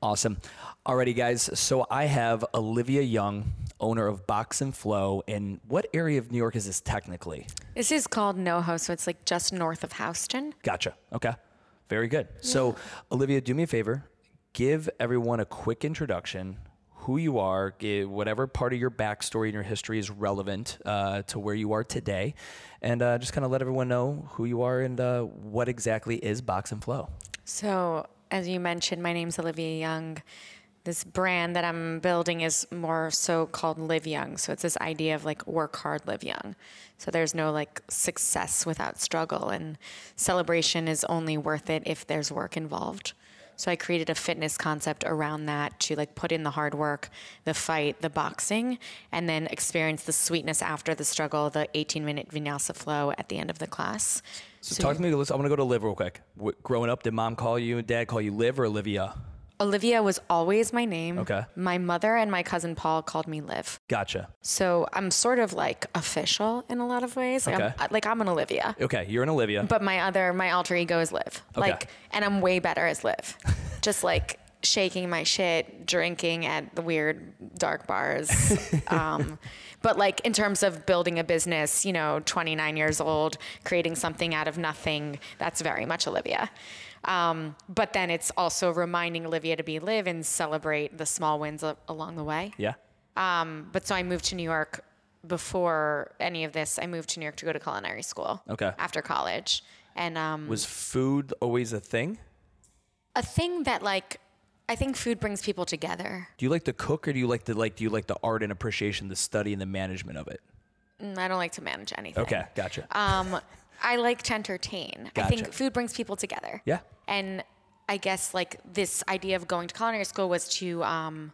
Awesome. Alrighty, guys. So I have Olivia Young, owner of Box and Flow. And what area of New York is this technically? This is called NoHo, so it's like just north of Houston. Gotcha. Okay. Very good. So, Olivia, do me a favor. Give everyone a quick introduction, who you are, give whatever part of your backstory and your history is relevant uh, to where you are today, and uh, just kind of let everyone know who you are and uh, what exactly is Box and Flow. So, as you mentioned, my name's Olivia Young. This brand that I'm building is more so called Live Young. So it's this idea of like work hard, live young. So there's no like success without struggle, and celebration is only worth it if there's work involved. So I created a fitness concept around that to like put in the hard work, the fight, the boxing, and then experience the sweetness after the struggle, the 18 minute vinyasa flow at the end of the class. So, talk to me. Let's, I'm gonna go to Liv real quick. W- growing up, did mom call you and dad call you Liv or Olivia? Olivia was always my name. Okay. My mother and my cousin Paul called me Liv. Gotcha. So I'm sort of like official in a lot of ways. Like, Okay. I'm, like I'm an Olivia. Okay, you're an Olivia. But my other, my alter ego is Liv. Okay. Like, and I'm way better as Liv. Just like shaking my shit, drinking at the weird dark bars. um, but like in terms of building a business, you know, 29 years old, creating something out of nothing, that's very much Olivia. Um, but then it's also reminding Olivia to be live and celebrate the small wins a- along the way. yeah. Um, but so I moved to New York before any of this. I moved to New York to go to culinary school. Okay. After college, and um, Was food always a thing? a thing that like I think food brings people together. Do you like to cook or do you like the like do you like the art and appreciation, the study and the management of it? Mm, I don't like to manage anything. Okay, gotcha. Um, I like to entertain. I think food brings people together. Yeah. And I guess like this idea of going to culinary school was to um,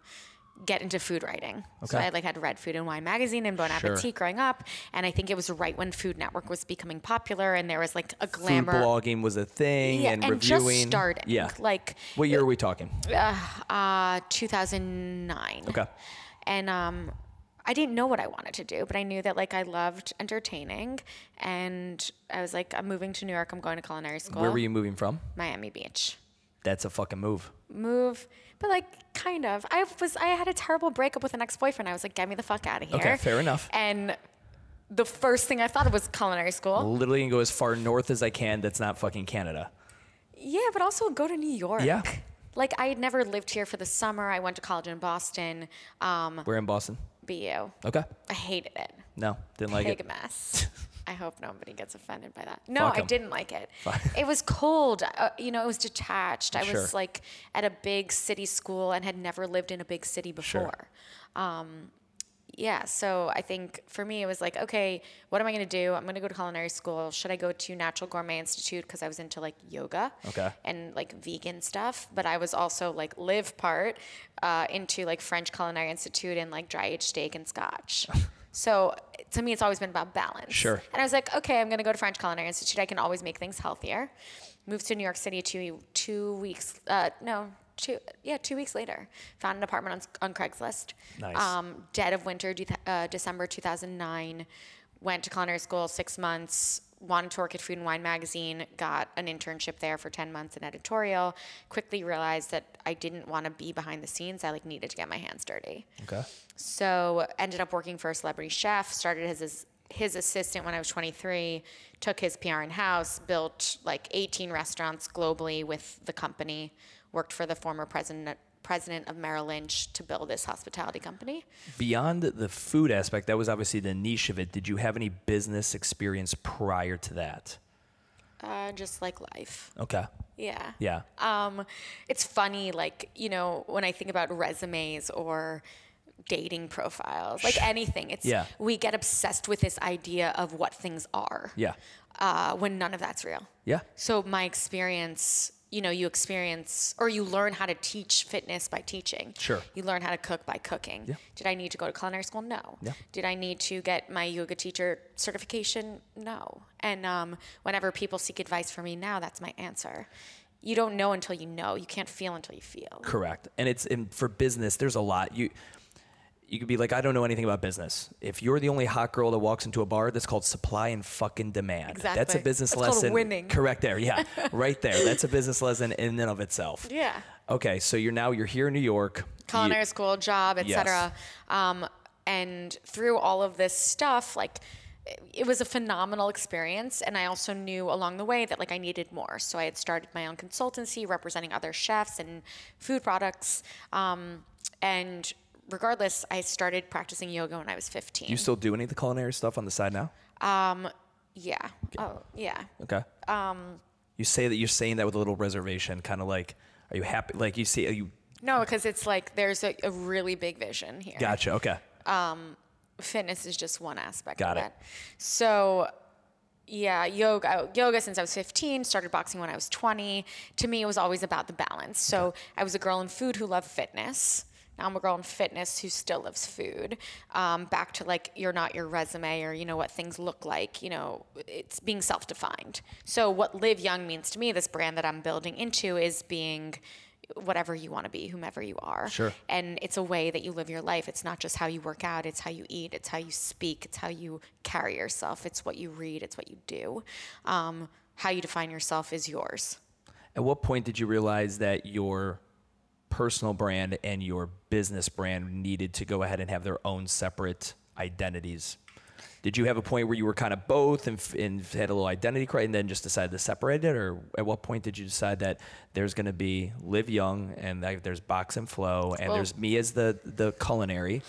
get into food writing. So I like had read Food and Wine magazine and Bon Sure. Appetit growing up, and I think it was right when Food Network was becoming popular, and there was like a Food glamour. blogging was a thing yeah, and, and reviewing. just starting. Yeah. Like What year are we talking? uh, 2009. Okay. And um, I didn't know what I wanted to do, but I knew that like I loved entertaining, and I was like, I'm moving to New York. I'm going to culinary school. Where were you moving from? Miami Beach. That's a fucking move. Move, but like kind of. I was I had a terrible breakup with an ex boyfriend. I was like, get me the fuck out of here. Okay, fair enough. And the first thing I thought of was culinary school. Literally can go as far north as I can. That's not fucking Canada. Yeah, but also go to New York. Yeah. Like I had never lived here for the summer. I went to college in Boston. Um, We're in Boston. BU. Okay. I hated it. No, didn't like it. mess. I hope nobody gets offended by that. No, Fuck I 'em. didn't like it. It was cold. Uh, you know, it was detached. I Sure. was like at a big city school and had never lived in a big city before. Um, yeah, so I think for me it was like, okay, what am I going to do? I'm going to go to culinary school. Should I go to Natural Gourmet Institute because I was into like yoga Okay. and like vegan stuff, but I was also like live part uh, into like French Culinary Institute and like dry aged steak and scotch. so to me, it's always been about balance. Sure. And I was like, okay, I'm going to go to French Culinary Institute. I can always make things healthier. Moved to New York City two two weeks. Uh, no, two yeah, two weeks later. Found an apartment on, on Craigslist. Nice. Um, dead of winter, uh, December 2009. Went to culinary school six months. Wanted to work at Food and Wine magazine. Got an internship there for 10 months in editorial. Quickly realized that I didn't want to be behind the scenes. I like needed to get my hands dirty. Okay. So ended up working for a celebrity chef. Started as his, his assistant when I was 23. Took his PR in house. Built like 18 restaurants globally with the company. Worked for the former president president of Merrill Lynch to build this hospitality company. Beyond the food aspect, that was obviously the niche of it. Did you have any business experience prior to that? Uh, just like life. Okay. Yeah. Yeah. Um, it's funny, like, you know, when I think about resumes or dating profiles, like anything, it's Yeah. we get obsessed with this idea of what things are. Yeah. Uh, when none of that's real. Yeah. So my experience, you know, you experience or you learn how to teach fitness by teaching. Sure. You learn how to cook by cooking. Yeah. Did I need to go to culinary school? No. Yeah. Did I need to get my yoga teacher certification? No. And um, whenever people seek advice from me now, that's my answer. You don't know until you know. You can't feel until you feel. Correct. And it's in, for business. There's a lot you. You could be like, I don't know anything about business. If you're the only hot girl that walks into a bar, that's called supply and fucking demand. Exactly. That's a business That's lesson. winning. Correct there. Yeah. right there. That's a business lesson in and of itself. Yeah. Okay, so you're now you're here in New York. You- culinary school, job, Yes. etc. Um, and through all of this stuff, like it- it was a phenomenal experience. And I also knew along the way that like I needed more. So I had started my own consultancy representing other chefs and food products. Um, and regardless, I started practicing yoga when I was 15. you still do any of the culinary stuff on the side now? yeah. Oh, yeah. Okay. Um, you say that you're saying that with a little reservation, kind of like, are you happy? Like you see, are you No, because it's like there's a, a really big vision here. gotcha? Okay. fitness is just one aspect Got of it. it. So yeah, yoga yoga since I was 15, started boxing when I was 20. To me it was always about the balance. So I was a girl in food who loved fitness. Now I'm a girl in fitness who still loves food. Um, back to like you're not your resume or you know what things look like. You know, it's being self-defined. So what Live Young means to me, this brand that I'm building into, is being whatever you want to be, whomever you are. Sure. And it's a way that you live your life. It's not just how you work out, it's how you eat, it's how you speak, it's how you carry yourself, it's what you read, it's what you do. Um, how you define yourself is yours. At what point did you realize that your personal brand and your business brand needed to go ahead and have their own separate identities? Did you have a point where you were kind of both and, and had a little identity crisis and then just decided to separate it? Or at what point did you decide that there's going to be Live Young and that there's Box and Flow and Well- there's me as the, the culinary?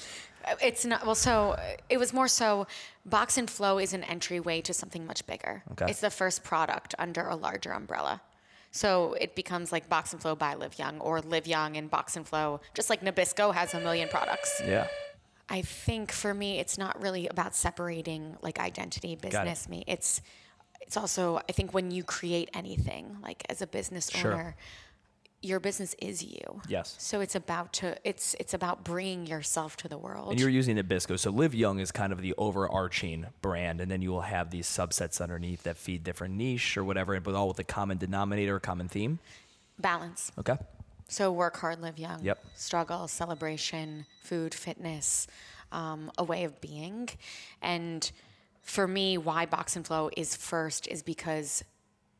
It's not, well, so uh, it was more so Box and Flow is an entryway to something much bigger. Okay. It's the first product under a larger umbrella. So it becomes like Box and Flow by Live Young or Live Young and Box and Flow, just like Nabisco has a million products. Yeah. I think for me, it's not really about separating like identity, business, me. It's it's also I think when you create anything, like as a business Sure. owner, your business is you. Yes. So it's about to it's it's about bringing yourself to the world. And you're using Nabisco. So Live Young is kind of the overarching brand. And then you will have these subsets underneath that feed different niche or whatever, but all with a common denominator, common theme. Balance. Okay. So work hard, live young. Yep. Struggle, celebration, food, fitness, um, a way of being. And for me, why Box and Flow is first is because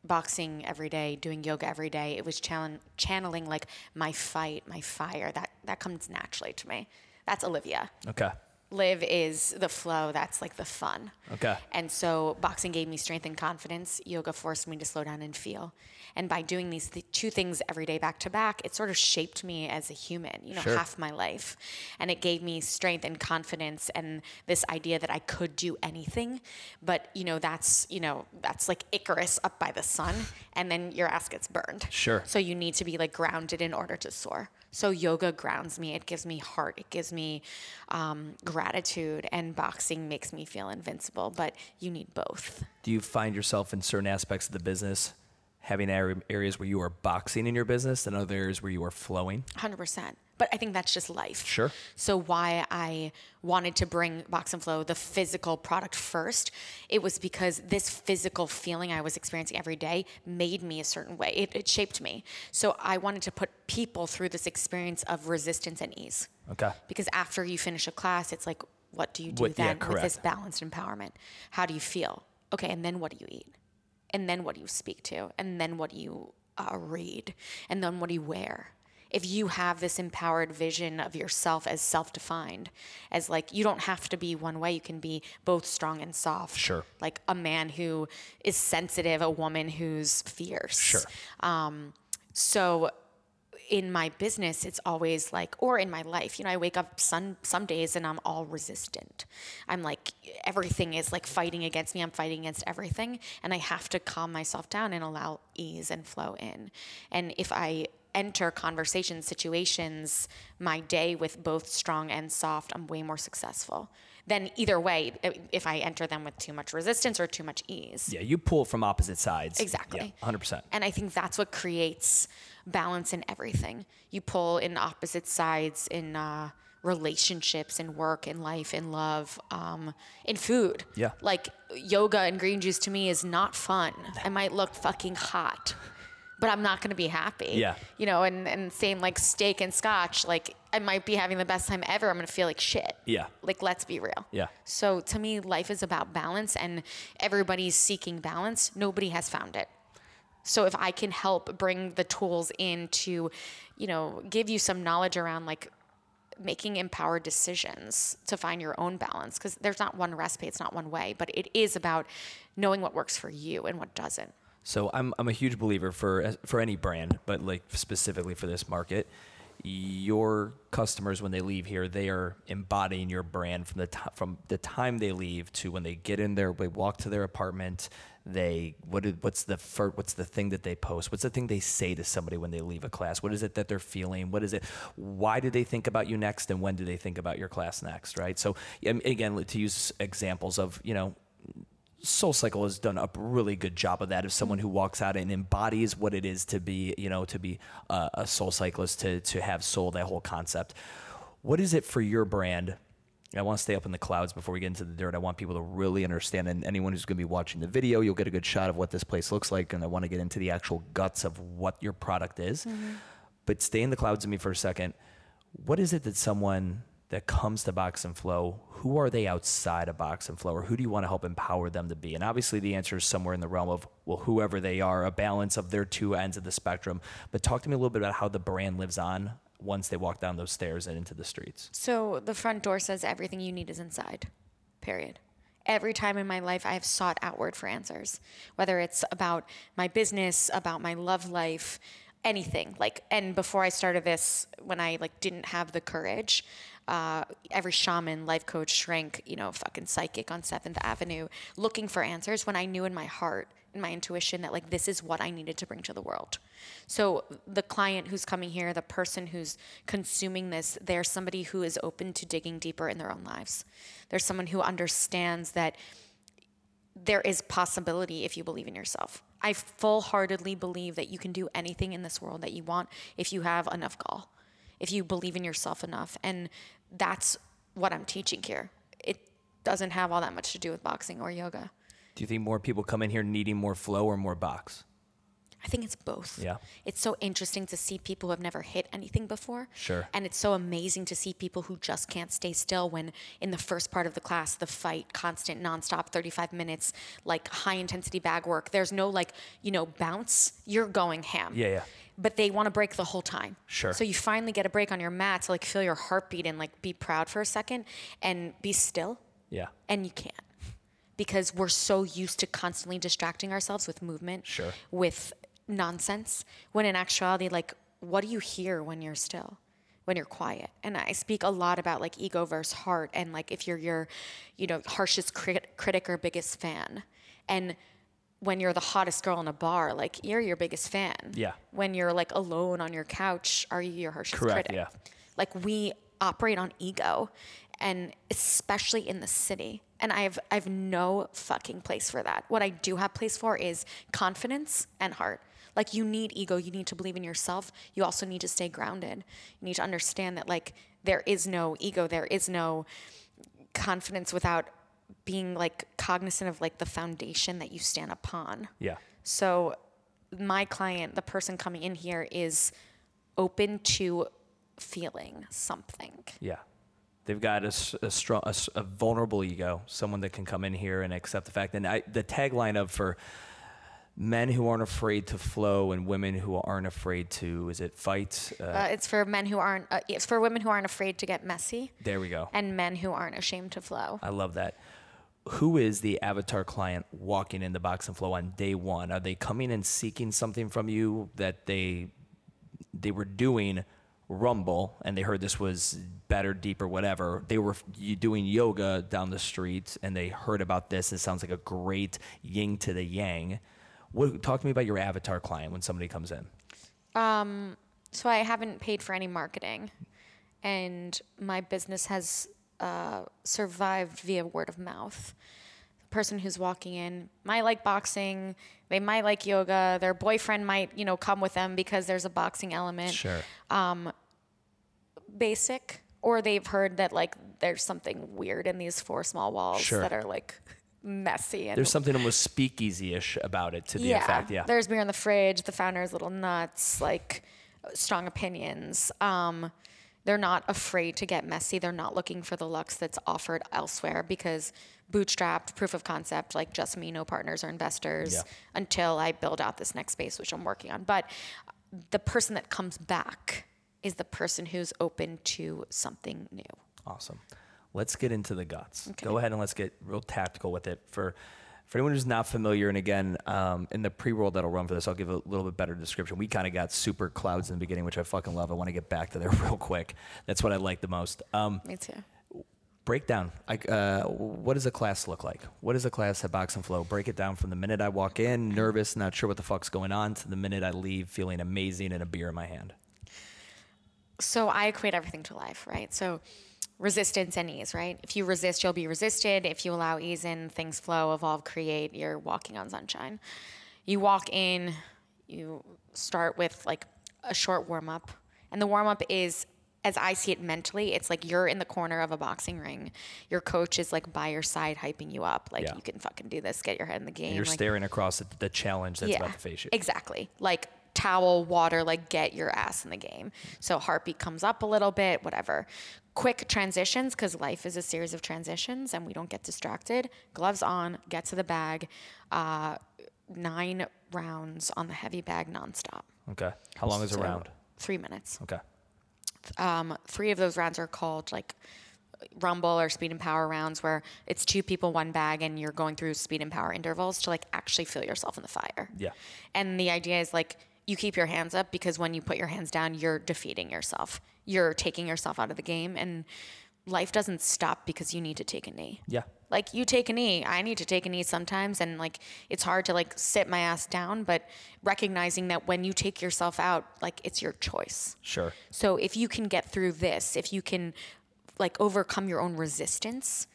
boxing every day, doing yoga every day, it was channel- channeling like my fight, my fire. That that comes naturally to me. That's Olivia. Okay. Live is the flow. That's like the fun. Okay. And so boxing gave me strength and confidence. Yoga forced me to slow down and feel. And by doing these th- two things every day back to back, it sort of shaped me as a human, you know, Sure. half my life. And it gave me strength and confidence and this idea that I could do anything. But, you know, that's, you know, that's like Icarus up by the sun and then your ass gets burned. Sure. So you need to be like grounded in order to soar. So yoga grounds me. It gives me heart. It gives me um, gratitude. And boxing makes me feel invincible. But you need both. Do you find yourself in certain aspects of the business having areas where you are boxing in your business and other areas where you are flowing? 100%. But I think that's just life. Sure. So why I wanted to bring Box and Flow, the physical product first, it was because this physical feeling I was experiencing every day made me a certain way. It, it shaped me. So I wanted to put people through this experience of resistance and ease. Okay. Because after you finish a class, it's like, what do you do What- yeah, then with this balanced empowerment? How do you feel? Okay, and then what do you eat? And then what do you speak to? And then what do you uh, read? And then what do you wear? If you have this empowered vision of yourself as self defined, as like you don't have to be one way, you can be both strong and soft. Sure. Like a man who is sensitive, a woman who's fierce. Sure. So in my business, it's always like, or in my life, you know, I wake up some some days and I'm all resistant. I'm like, everything is like fighting against me. I'm fighting against everything, and I have to calm myself down and allow ease and flow in. And if I enter conversation situations, my day with both strong and soft, I'm way more successful. Then either way, if I enter them with too much resistance or too much ease. Yeah, you pull from opposite sides. Exactly. Yeah, 100%. And I think that's what creates balance in everything. You pull in opposite sides in uh, relationships, in work, in life, in love, um, in food. Yeah. Like yoga and green juice to me is not fun. I might look fucking hot, but I'm not going to be happy. Yeah. You know, and, and same like steak and scotch. Like I might be having the best time ever. I'm going to feel like shit. Yeah. Like let's be real. Yeah. So to me, life is about balance, and everybody's seeking balance. Nobody has found it. So if I can help bring the tools in to, you know, give you some knowledge around like making empowered decisions to find your own balance because there's not one recipe, it's not one way, but it is about knowing what works for you and what doesn't. So I'm I'm a huge believer for for any brand, but like specifically for this market, your customers when they leave here, they are embodying your brand from the t- from the time they leave to when they get in there, they walk to their apartment. They what is, what's the fir- what's the thing that they post? What's the thing they say to somebody when they leave a class? What is it that they're feeling? What is it? Why do they think about you next? And when do they think about your class next? Right. So again, to use examples of you know Soul Cycle has done a really good job of that. Of someone who walks out and embodies what it is to be, you know, to be a, a soul cyclist, to to have soul, that whole concept. What is it for your brand? I want to stay up in the clouds before we get into the dirt. I want people to really understand, and anyone who's going to be watching the video, you'll get a good shot of what this place looks like. And I want to get into the actual guts of what your product is. Mm-hmm. But stay in the clouds with me for a second. What is it that someone that comes to Box and Flow, who are they outside of Box and Flow, or who do you want to help empower them to be? And obviously, the answer is somewhere in the realm of, well, whoever they are, a balance of their two ends of the spectrum. But talk to me a little bit about how the brand lives on once they walk down those stairs and into the streets. So, the front door says everything you need is inside, period. Every time in my life, I have sought outward for answers, whether it's about my business, about my love life, anything like and before i started this when i like didn't have the courage uh, every shaman, life coach, shrink, you know, fucking psychic on Seventh Avenue, looking for answers when I knew in my heart, in my intuition, that like this is what I needed to bring to the world. So the client who's coming here, the person who's consuming this, they're somebody who is open to digging deeper in their own lives. There's someone who understands that there is possibility if you believe in yourself. I full heartedly believe that you can do anything in this world that you want if you have enough gall, if you believe in yourself enough. And that's what I'm teaching here. It doesn't have all that much to do with boxing or yoga. Do you think more people come in here needing more flow or more box? I think it's both. Yeah. It's so interesting to see people who have never hit anything before. Sure. And it's so amazing to see people who just can't stay still when in the first part of the class, the fight, constant, nonstop, 35 minutes, like high intensity bag work. There's no like, you know, bounce. You're going ham. Yeah, yeah but they want to break the whole time. Sure. So you finally get a break on your mat to like feel your heartbeat and like be proud for a second and be still. Yeah. And you can't because we're so used to constantly distracting ourselves with movement, sure. with nonsense. When in actuality, like, what do you hear when you're still? When you're quiet. And I speak a lot about like ego versus heart and like if you're your, you know, harshest crit- critic or biggest fan. And when you're the hottest girl in a bar, like you're your biggest fan. Yeah. When you're like alone on your couch, are you your harshest Correct, critic? Yeah. Like we operate on ego and especially in the city. And I have I have no fucking place for that. What I do have place for is confidence and heart. Like you need ego, you need to believe in yourself. You also need to stay grounded. You need to understand that like there is no ego, there is no confidence without being like cognizant of like the foundation that you stand upon. Yeah. So my client, the person coming in here is open to feeling something. Yeah. They've got a, a strong, a, a, vulnerable ego, someone that can come in here and accept the fact. And I, the tagline of for men who aren't afraid to flow and women who aren't afraid to is it fight? Uh, uh, it's for men who aren't uh, it's for women who aren't afraid to get messy there we go. and men who aren't ashamed to flow. I love that. Who is the avatar client walking in the box and flow on day one? Are they coming and seeking something from you that they they were doing rumble and they heard this was better deeper whatever? They were doing yoga down the street and they heard about this it sounds like a great yin to the yang what, talk to me about your avatar client when somebody comes in. Um, so I haven't paid for any marketing, and my business has uh, survived via word of mouth. The person who's walking in might like boxing, they might like yoga, their boyfriend might, you know, come with them because there's a boxing element. Sure. Um, basic, or they've heard that like there's something weird in these four small walls sure. that are like messy. And There's something almost speakeasy-ish about it to the yeah, effect. Yeah. There's beer in the fridge. The founder's little nuts, like strong opinions. Um, They're not afraid to get messy. They're not looking for the lux that's offered elsewhere because bootstrapped proof of concept, like just me, no partners or investors Yeah. until I build out this next space, which I'm working on. But the person that comes back is the person who's open to something new. Awesome. Let's get into the guts. Go ahead and let's get real tactical with it. For for anyone who's not familiar, and again, um, in the pre-roll that'll run for this, I'll give a little bit better description. We kind of got super clouds in the beginning, which I fucking love. I want to get back to there real quick. That's what I like the most. Um, Me too. break down. Like, uh, what does a class look like? What is a class at Box and Flow? Break it down from the minute I walk in, nervous, not sure what the fuck's going on, to the minute I leave, feeling amazing and a beer in my hand. So I equate everything to life, right? So resistance and ease, right? If you resist, you'll be resisted. If you allow ease in, things flow, evolve, create, you're walking on sunshine. You walk in, you start with like a short warm up. And the warm up is as I see it mentally, it's like you're in the corner of a boxing ring. Your coach is like by your side hyping you up. Like Yeah. you can fucking do this, get your head in the game. And you're like, staring across at the challenge that's about to face you. Exactly. Like towel, water, like get your ass in the game. So heartbeat comes up a little bit, whatever. Quick transitions, because life is a series of transitions and we don't get distracted. Gloves on, get to the bag. Uh, nine rounds on the heavy bag nonstop. Okay. How long is a round? Three minutes. Okay. Um, three of those rounds are called like rumble or speed and power rounds where it's two people one bag and you're going through speed and power intervals to like actually feel yourself in the fire Yeah. and the idea is like you keep your hands up because when you put your hands down you're defeating yourself. You're taking yourself out of the game and life doesn't stop because you need to take a knee. Yeah. like you take a knee. I need to take a knee sometimes and like it's hard to like sit my ass down but recognizing that when you take yourself out like it's your choice. Sure. so if you can get through this, if you can like overcome your own resistance,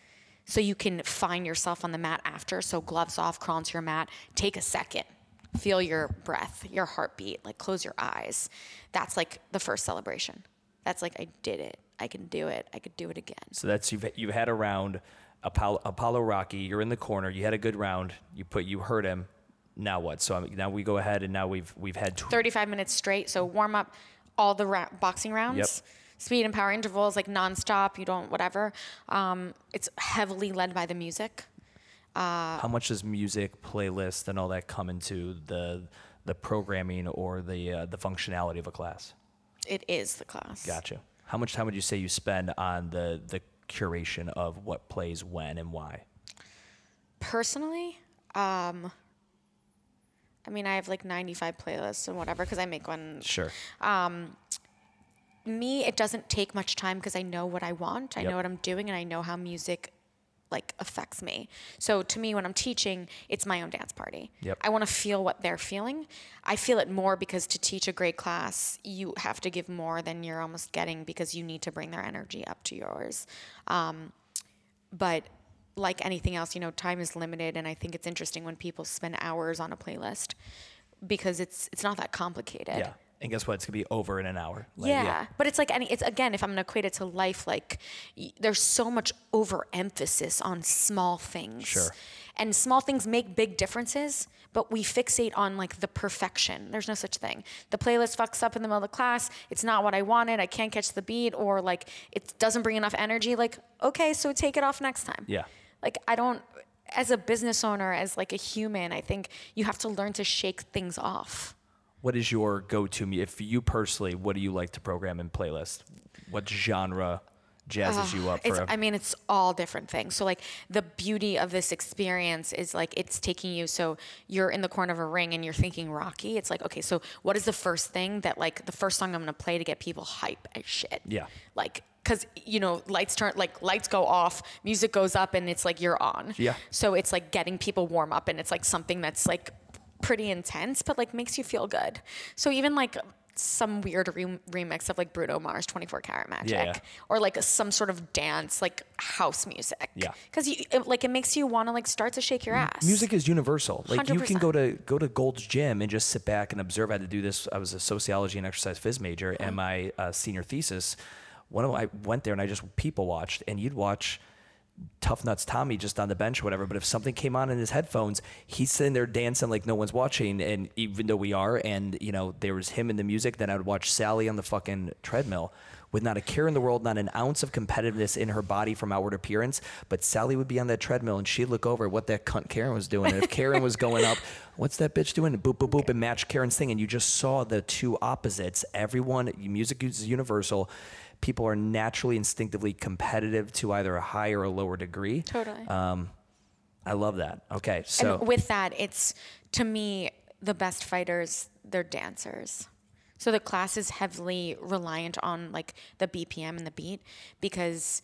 so you can find yourself on the mat after, so gloves off, crawl onto your mat, take a second, feel your breath, your heartbeat, like close your eyes. That's like the first celebration. That's like I did it. I can do it. I could do it again. So that's you've you've had a round, Apollo, Apollo Rocky. You're in the corner. You had a good round. You put you hurt him. Now what? So I mean, now we go ahead and now we've we've had tw- 35 minutes straight. So warm up all the ra- boxing rounds. Yep. Speed and power intervals, like nonstop. You don't whatever. Um, it's heavily led by the music. How much does music, playlist, and all that come into the the programming or the uh, the functionality of a class? It is the class. Gotcha. How much time would you say you spend on the the curation of what plays when and why? Personally, um, I mean, I have like 95 playlists and whatever because I make one. Sure. Me, it doesn't take much time because I know what I want. I Yep. know what I'm doing, and I know how music like affects me. So to me, when I'm teaching, it's my own dance party. Yep. I want to feel what they're feeling. I feel it more because to teach a great class, you have to give more than you're almost getting because you need to bring their energy up to yours. Um, but like anything else, you know, time is limited, and I think it's interesting when people spend hours on a playlist because it's it's not that complicated. Yeah. And guess what? It's gonna be over in an hour. Like, Yeah. but it's like any. It's again, if I'm gonna equate it to life, like y- there's so much overemphasis on small things. Sure. And small things make big differences, but we fixate on like the perfection. There's no such thing. The playlist fucks up in the middle of the class. It's not what I wanted. I can't catch the beat, or like it doesn't bring enough energy. Like okay, so take it off next time. Yeah. Like I don't. As a business owner, as like a human, I think you have to learn to shake things off. What is your go-to? mu- If you personally, what do you like to program in playlist? What genre jazzes you up for? I mean, it's all different things. So, like, the beauty of this experience is like it's taking you. So, you're in the corner of a ring and you're thinking Rocky. It's like, okay, so what is the first thing that, like, the first song I'm gonna play to get people hype as shit? Yeah. Like, because, you know, lights turn, like, lights go off, music goes up, and it's like you're on. Yeah. So, it's like getting people warm up, and it's like something that's like pretty intense, but like makes you feel good. So, even like, some weird re- remix of like Bruno Mars 24 karat magic Yeah, yeah. or like some sort of dance like house music Yeah. because you it, like it makes you want to like start to shake your ass Music is universal. Like you can go to go to Gold's Gym and just sit back and observe. I had to do this. I was a sociology and exercise phys major, and my uh, senior thesis, one of I went there and I just people watched, and you'd watch tough nuts Tommy just on the bench or whatever. But if something came on in his headphones, he's sitting there dancing like no one's watching. And even though we are, and you know, there was him in the music, then I would watch Sally on the fucking treadmill with not a care in the world, not an ounce of competitiveness in her body from outward appearance. But Sally would be on that treadmill and she'd look over at what that cunt Karen was doing. And if Karen was going up, what's that bitch doing? And boop, boop, boop, and match Karen's thing. And you just saw the two opposites. Everyone, music is universal. People are naturally, instinctively competitive to either a high or a lower degree. Totally. Um, I love that. Okay, so and with that, it's to me the best fighters. They're dancers. So the class is heavily reliant on like the BPM and the beat because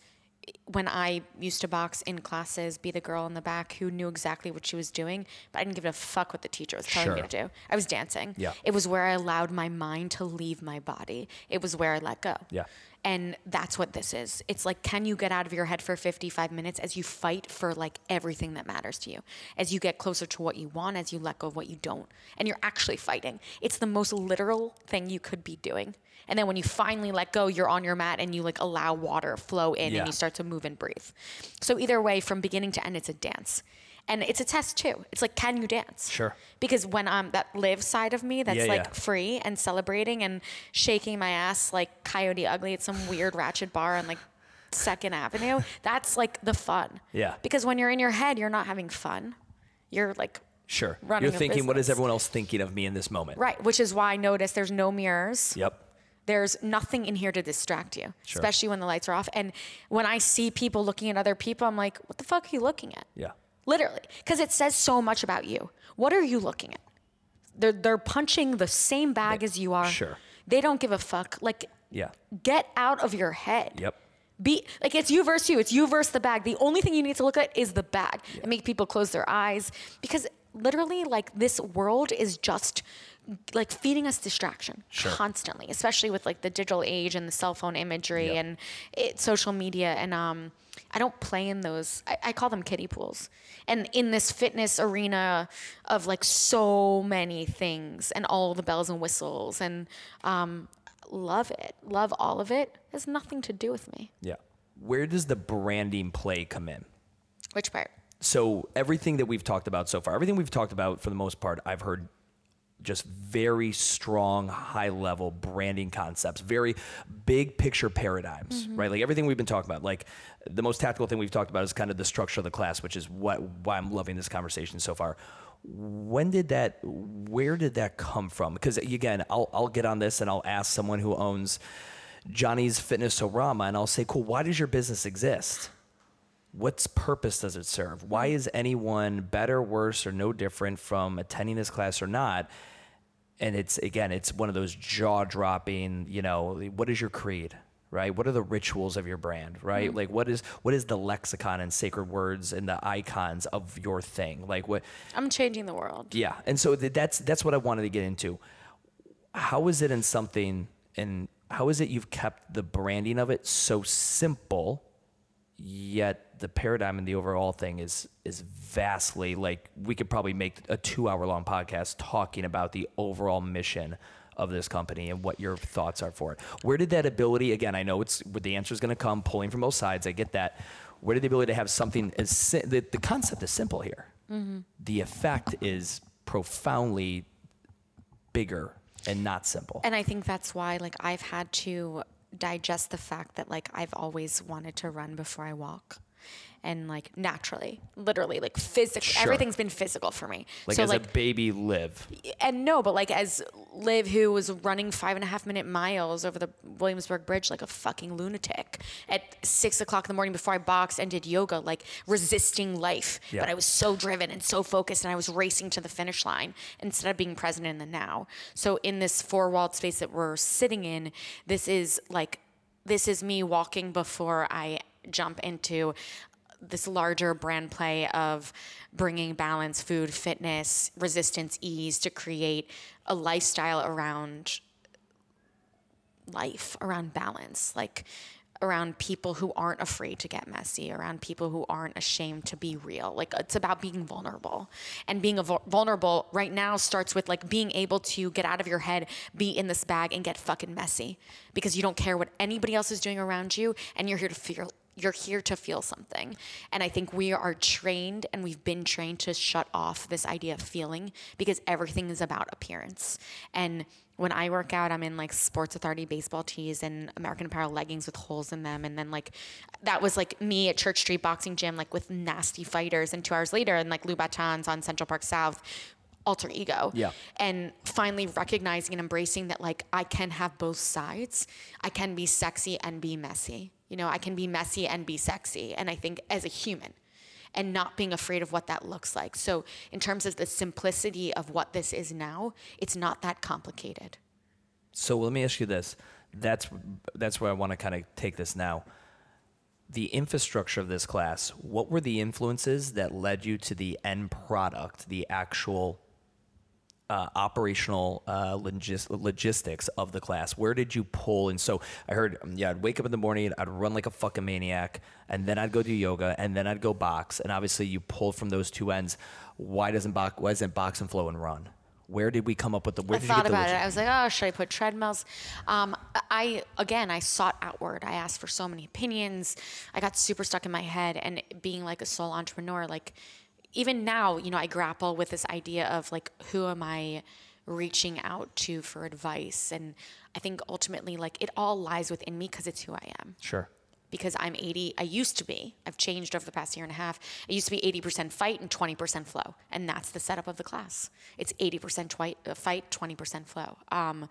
when I used to box in classes, be the girl in the back who knew exactly what she was doing, but I didn't give a fuck what the teacher was telling me to do. I was dancing. Yeah. It was where I allowed my mind to leave my body. It was where I let go. Yeah. And that's what this is. It's like, can you get out of your head for 55 minutes as you fight for like everything that matters to you? As you get closer to what you want, as you let go of what you don't. And you're actually fighting. It's the most literal thing you could be doing. And then when you finally let go, you're on your mat and you like allow water flow in Yeah. and you start to move and breathe. So either way, from beginning to end, it's a dance. And it's a test too. It's like, can you dance? Sure. Because when I'm that live side of me that's Yeah, like yeah. free and celebrating and shaking my ass like Coyote Ugly at some weird ratchet bar on like Second Avenue, that's like the fun. Yeah. Because when you're in your head, you're not having fun. You're like sure. running You're thinking, what is everyone else thinking of me in this moment? right, which is why I notice there's no mirrors. Yep. There's nothing in here to distract you, Sure. especially when the lights are off. And when I see people looking at other people, I'm like, what the fuck are you looking at? Yeah. Literally, because it says so much about you. What are you looking at? They're they're punching the same bag as you are. Sure. They don't give a fuck. Like, Yeah. get out of your head. Yep. Be like it's you versus you. It's you versus the bag. The only thing you need to look at is the bag and make people close their eyes because literally, like this world is just like feeding us distraction Sure. constantly, especially with like the digital age and the cell phone imagery Yep. and it, social media. And um, I don't play in those. I, I call them kiddie pools. And in this fitness arena of like so many things and all the bells and whistles and um, love it, love all of it, has nothing to do with me. Yeah. Where does the branding play come in? Which part? So everything that we've talked about so far, everything we've talked about for the most part, I've heard just very strong, high level branding concepts, very big picture paradigms, mm-hmm. right? Like everything we've been talking about. Like the most tactical thing we've talked about is kind of the structure of the class, which is what why I'm loving this conversation so far. When did that? Where did that come from? Because again, I'll I'll get on this and I'll ask someone who owns Johnny's Fitness Orama, and I'll say, "Cool, why does your business exist?" What's purpose does it serve? Why is anyone better, worse, or no different from attending this class or not? And it's again, it's one of those jaw dropping, you know, what is your creed? Right? What are the rituals of your brand? Right? Mm-hmm. Like what is what is the lexicon and sacred words and the icons of your thing? Like what I'm changing the world. yeah, and so th- that's that's what I wanted to get into. How is it in something, and how is it you've kept the branding of it so simple, yet the paradigm and the overall thing is is vastly like we could probably make a two hour long podcast talking about the overall mission of this company and what your thoughts are for it. Where did that ability? Again, I know it's the answer is going to come pulling from both sides. I get that. Where did the ability to have something as the, the concept is simple here. Mm-hmm. The effect is profoundly bigger and not simple. And I think that's why like I've had to digest the fact that like I've always wanted to run before I walk. And like naturally, literally, like physically, Sure. everything's been physical for me. like so as like a baby live. and no, but like as Liv, who was running five and a half minute miles over the Williamsburg Bridge like a fucking lunatic at six o'clock in the morning before I boxed and did yoga, like resisting life. Yeah. But I was so driven and so focused, and I was racing to the finish line instead of being present in the now. So in this four walled space that we're sitting in, this is like this is me walking before I jump into this larger brand play of bringing balance, food, fitness, resistance, ease to create a lifestyle around life, around balance, like around people who aren't afraid to get messy, around people who aren't ashamed to be real. Like it's about being vulnerable. And being vulnerable right now starts with like being able to get out of your head, be in this bag and get fucking messy because you don't care what anybody else is doing around you and you're here to feel you're here to feel something. And I think we are trained and we've been trained to shut off this idea of feeling because everything is about appearance. And when I work out, I'm in like Sports Authority baseball tees and American Apparel leggings with holes in them. And then like that was like me at Church Street Boxing Gym, like with nasty fighters. And two hours later, and like Louboutins on Central Park South, alter ego. Yeah. And finally recognizing and embracing that like I can have both sides. I can be sexy and be messy. You know, I can be messy and be sexy. And I think as a human and not being afraid of what that looks like. So, in terms of the simplicity of what this is now, it's not that complicated. So let me ask you this. That's that's where I want to kind of take this now. The infrastructure of this class, what were the influences that led you to the end product, the actual uh, operational uh, logis- logistics of the class? Where did you pull? And so I heard, um, yeah, I'd wake up in the morning, I'd run like a fucking maniac, and then I'd go do yoga, and then I'd go box. And obviously, you pull from those two ends. Why doesn't box? Why doesn't box and flow and run? Where did we come up with the? Where I did thought you get the about it. I was like, oh, should I put treadmills? Um, I again, I sought outward. I asked for so many opinions. I got super stuck in my head, and being like a sole entrepreneur, like even now, you know, I grapple with this idea of like, who am I reaching out to for advice? And I think ultimately, like, it all lies within me because it's who I am Sure. because I'm 80. I used to be. I've changed over the past year and a half. I used to be 80% fight and 20% flow, and that's the setup of the class. It's 80% twi- uh, fight, 20% flow. Um,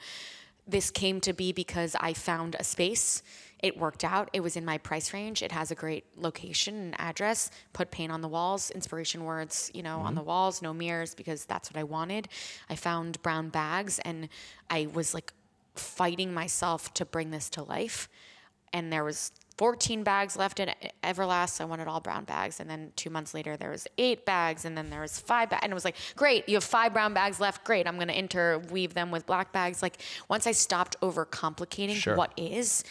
this came to be because I found a space. It worked out. It was in my price range. It has a great location and address. Put paint on the walls, inspiration words, you know, on mm-hmm. the walls, no mirrors because that's what I wanted. I found brown bags and I was like fighting myself to bring this to life and there was 14 bags left in Everlast. So I wanted all brown bags, and then two months later there was eight bags, and then there was five bags, and it was like, great, you have five brown bags left. Great, I'm gonna interweave them with black bags. Like once I stopped overcomplicating Sure. what is,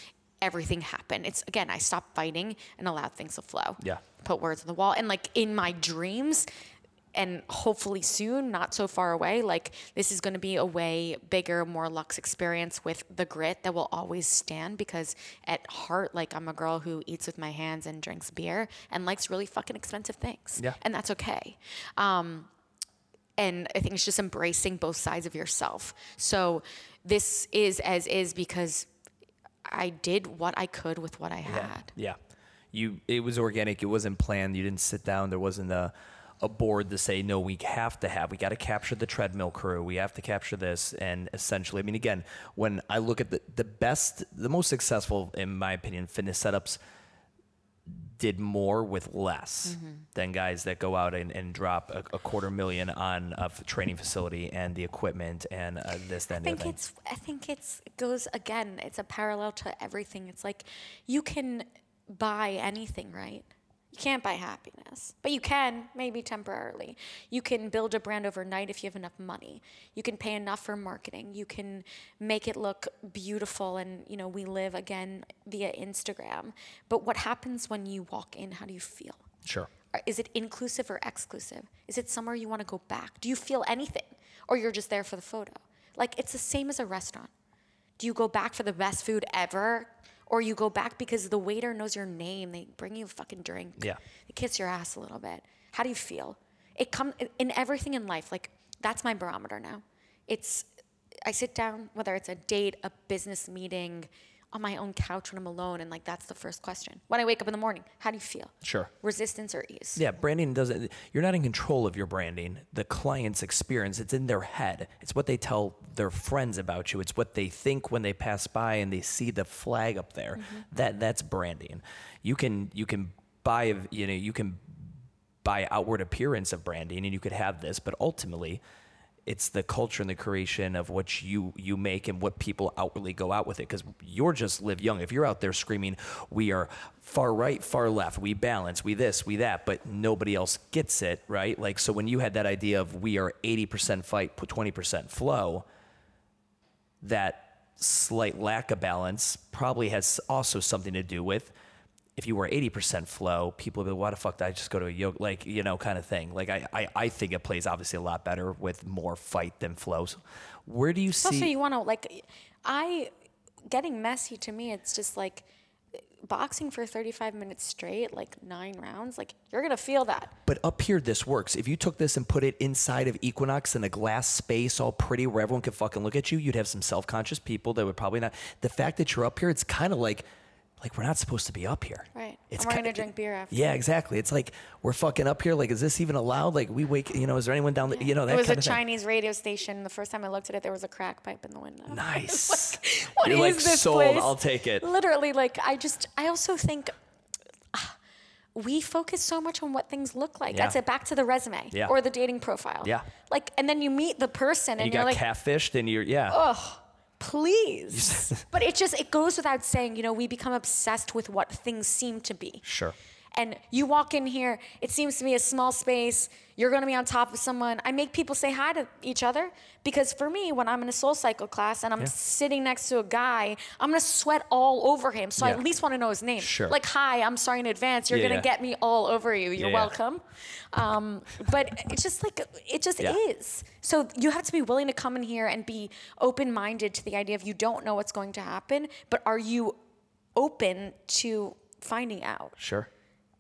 everything happened. It's again, I stopped fighting and allowed things to flow. Yeah. Put words on the wall, and like in my dreams. And hopefully soon, not so far away, like this is going to be a way bigger, more luxe experience with the grit that will always stand because at heart, like I'm a girl who eats with my hands and drinks beer and likes really fucking expensive things. Yeah. And that's okay. Um, and I think it's just embracing both sides of yourself. So this is as is because I did what I could with what I had. Yeah. You it was organic, it wasn't planned. You didn't sit down, there wasn't a a board to say no we have to have we got to capture the treadmill crew we have to capture this and essentially i mean again when i look at the, the best the most successful in my opinion fitness setups did more with less Mm-hmm. than guys that go out and, and drop a, a quarter million on a f- training facility and the equipment and uh, this that I think it's I think it's it goes again, it's a parallel to everything. It's like you can buy anything, right? You can't buy happiness, but you can maybe temporarily. You can build a brand overnight if you have enough money. You can pay enough for marketing. You can make it look beautiful and, you know, we live again via Instagram. But what happens when you walk in? How do you feel? sure Is it inclusive or exclusive? Is it somewhere you want to go back? Do you feel anything? Or you're just there for the photo? Like it's the same as a restaurant. Do you go back for the best food ever? Or you go back because the waiter knows your name, they bring you a fucking drink. Yeah. They kiss your ass a little bit. How do you feel? It come in everything in life, like that's my barometer now. It's I sit down, whether it's a date, a business meeting, on my own couch when I'm alone, and like that's the first question. When I wake up in the morning, how do you feel? Sure. Resistance or ease? Yeah, branding doesn't. You're not in control of your branding. The client's experience, it's in their head. It's what they tell their friends about you. It's what they think when they pass by and they see the flag up there. Mm-hmm. That that's branding. You can you can buy you know you can buy outward appearance of branding and you could have this, but ultimately it's the culture and the creation of what you you make and what people outwardly go out with it. Because you're just live young. If you're out there screaming we are far right far left. We balance. We this we that. But nobody else gets it right? Like so when you had that idea of we are 80% fight 20% flow that slight lack of balance probably has also something to do with if you were 80% flow, people would be, like, why the fuck did I just go to a yoga? Like, you know, kind of thing. Like, I, I, I think it plays obviously a lot better with more fight than flow. So where do you Also, see? you want to like, I getting messy to me. It's just like boxing for 35 minutes straight, like nine rounds, like you're gonna feel that. But up here, this works. If you took this and put it inside of Equinox in a glass space, all pretty, where everyone could fucking look at you, you'd have some self-conscious people that would probably not. The fact that you're up here, it's kind of like, like we're not supposed to be up here. Right. It's and we're gonna drink beer after. Yeah, exactly. It's like we're fucking up here. Like, is this even allowed? Like, we wake. You know, is there anyone down? The, you know, that it was a kind of thing. Chinese radio station. The first time I looked at it, there was a crack pipe in the window. Nice. What You're is like this sold. place? I'll take it. Literally, like I just, I also think ah, we focus so much on what things look like. Yeah. That's it. Back to the resume Yeah. or the dating profile. Yeah. Like, and then you meet the person, and, You are got like, catfished, and you're yeah. Please. but it just, it goes without saying. You know, we become obsessed with what things seem to be. Sure. And you walk in here, it seems to be a small space. You're going to be on top of someone. I make people say hi to each other because for me, when I'm in a soul cycle class and I'm Yeah. sitting next to a guy, I'm going to sweat all over him. So I at least want to know his name. Sure. Like, hi, I'm sorry in advance. You're Yeah, going to yeah. get me all over you. You're Yeah, yeah. welcome. Um, but it's just like, it just Yeah. is. So you have to be willing to come in here and be open minded to the idea of you don't know what's going to happen, but are you open to finding out? Sure.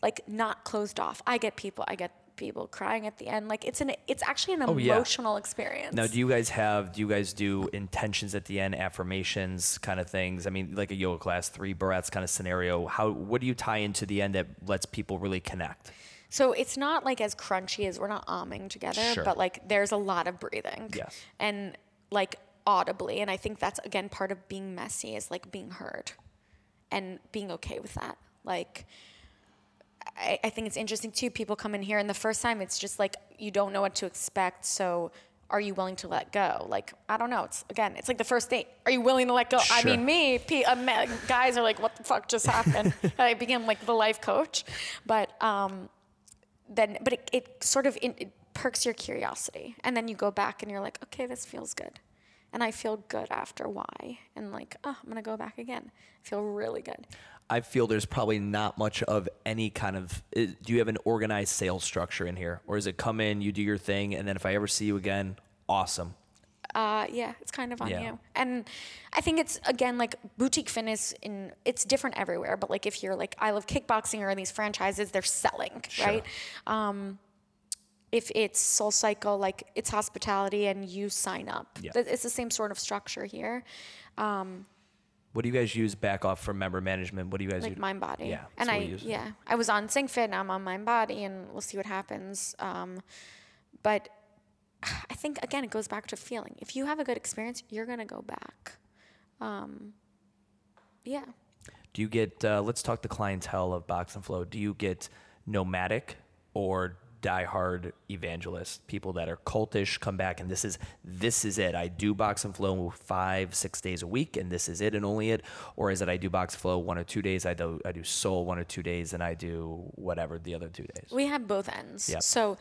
Like not closed off. I get people, I get people crying at the end. Like it's an, it's actually an Oh, yeah. emotional experience. Now, do you guys have? Do you guys do intentions at the end, affirmations, kind of things? I mean, like a yoga class, three breaths kind of scenario. How? What do you tie into the end that lets people really connect? so it's not like as crunchy as we're not umming together, Sure. but like there's a lot of breathing. Yes. And like audibly, and I think that's again part of being messy is like being heard, and being okay with that. Like. I, I think it's interesting too. People come in here, and the first time it's just like you don't know what to expect. So, are you willing to let go? Like, I don't know. It's again, it's like the first date. Are you willing to let go? I mean, me, P, ma- guys are like, what the fuck just happened? I became like the life coach, but um, then, but it, it sort of in, it perks your curiosity, and then you go back and you're like, okay, this feels good, and I feel good after why, and like, oh, I'm gonna go back again. I feel really good. I feel there's probably not much of any kind of. Do you have an organized sales structure in here, or is it come in, you do your thing, and then if I ever see you again, awesome. Uh, yeah, it's kind of on Yeah. you. And I think it's again like boutique fitness in it's different everywhere. But like if you're like I love kickboxing or in these franchises, they're selling, right? Um, if it's Soul Cycle, like it's hospitality and you sign up. Yeah. It's the same sort of structure here, What do you guys use back off for member management? What do you guys like use? Mind Body. Yeah, and I yeah I was on Zingfit. Now I'm on Mind Body, and we'll see what happens. Um, but I think again it goes back to feeling. If you have a good experience, you're gonna go back. Um, yeah. Do you get? Uh, let's talk the clientele of Box and Flow. Do you get nomadic or diehard evangelists? People that are cultish come back and this is this is it. I do Box and Flow five six days a week and this is it and only it. Or is it I do Box Flow one or two days? I do I do Soul one or two days and I do whatever the other two days. We have both ends. Yep. So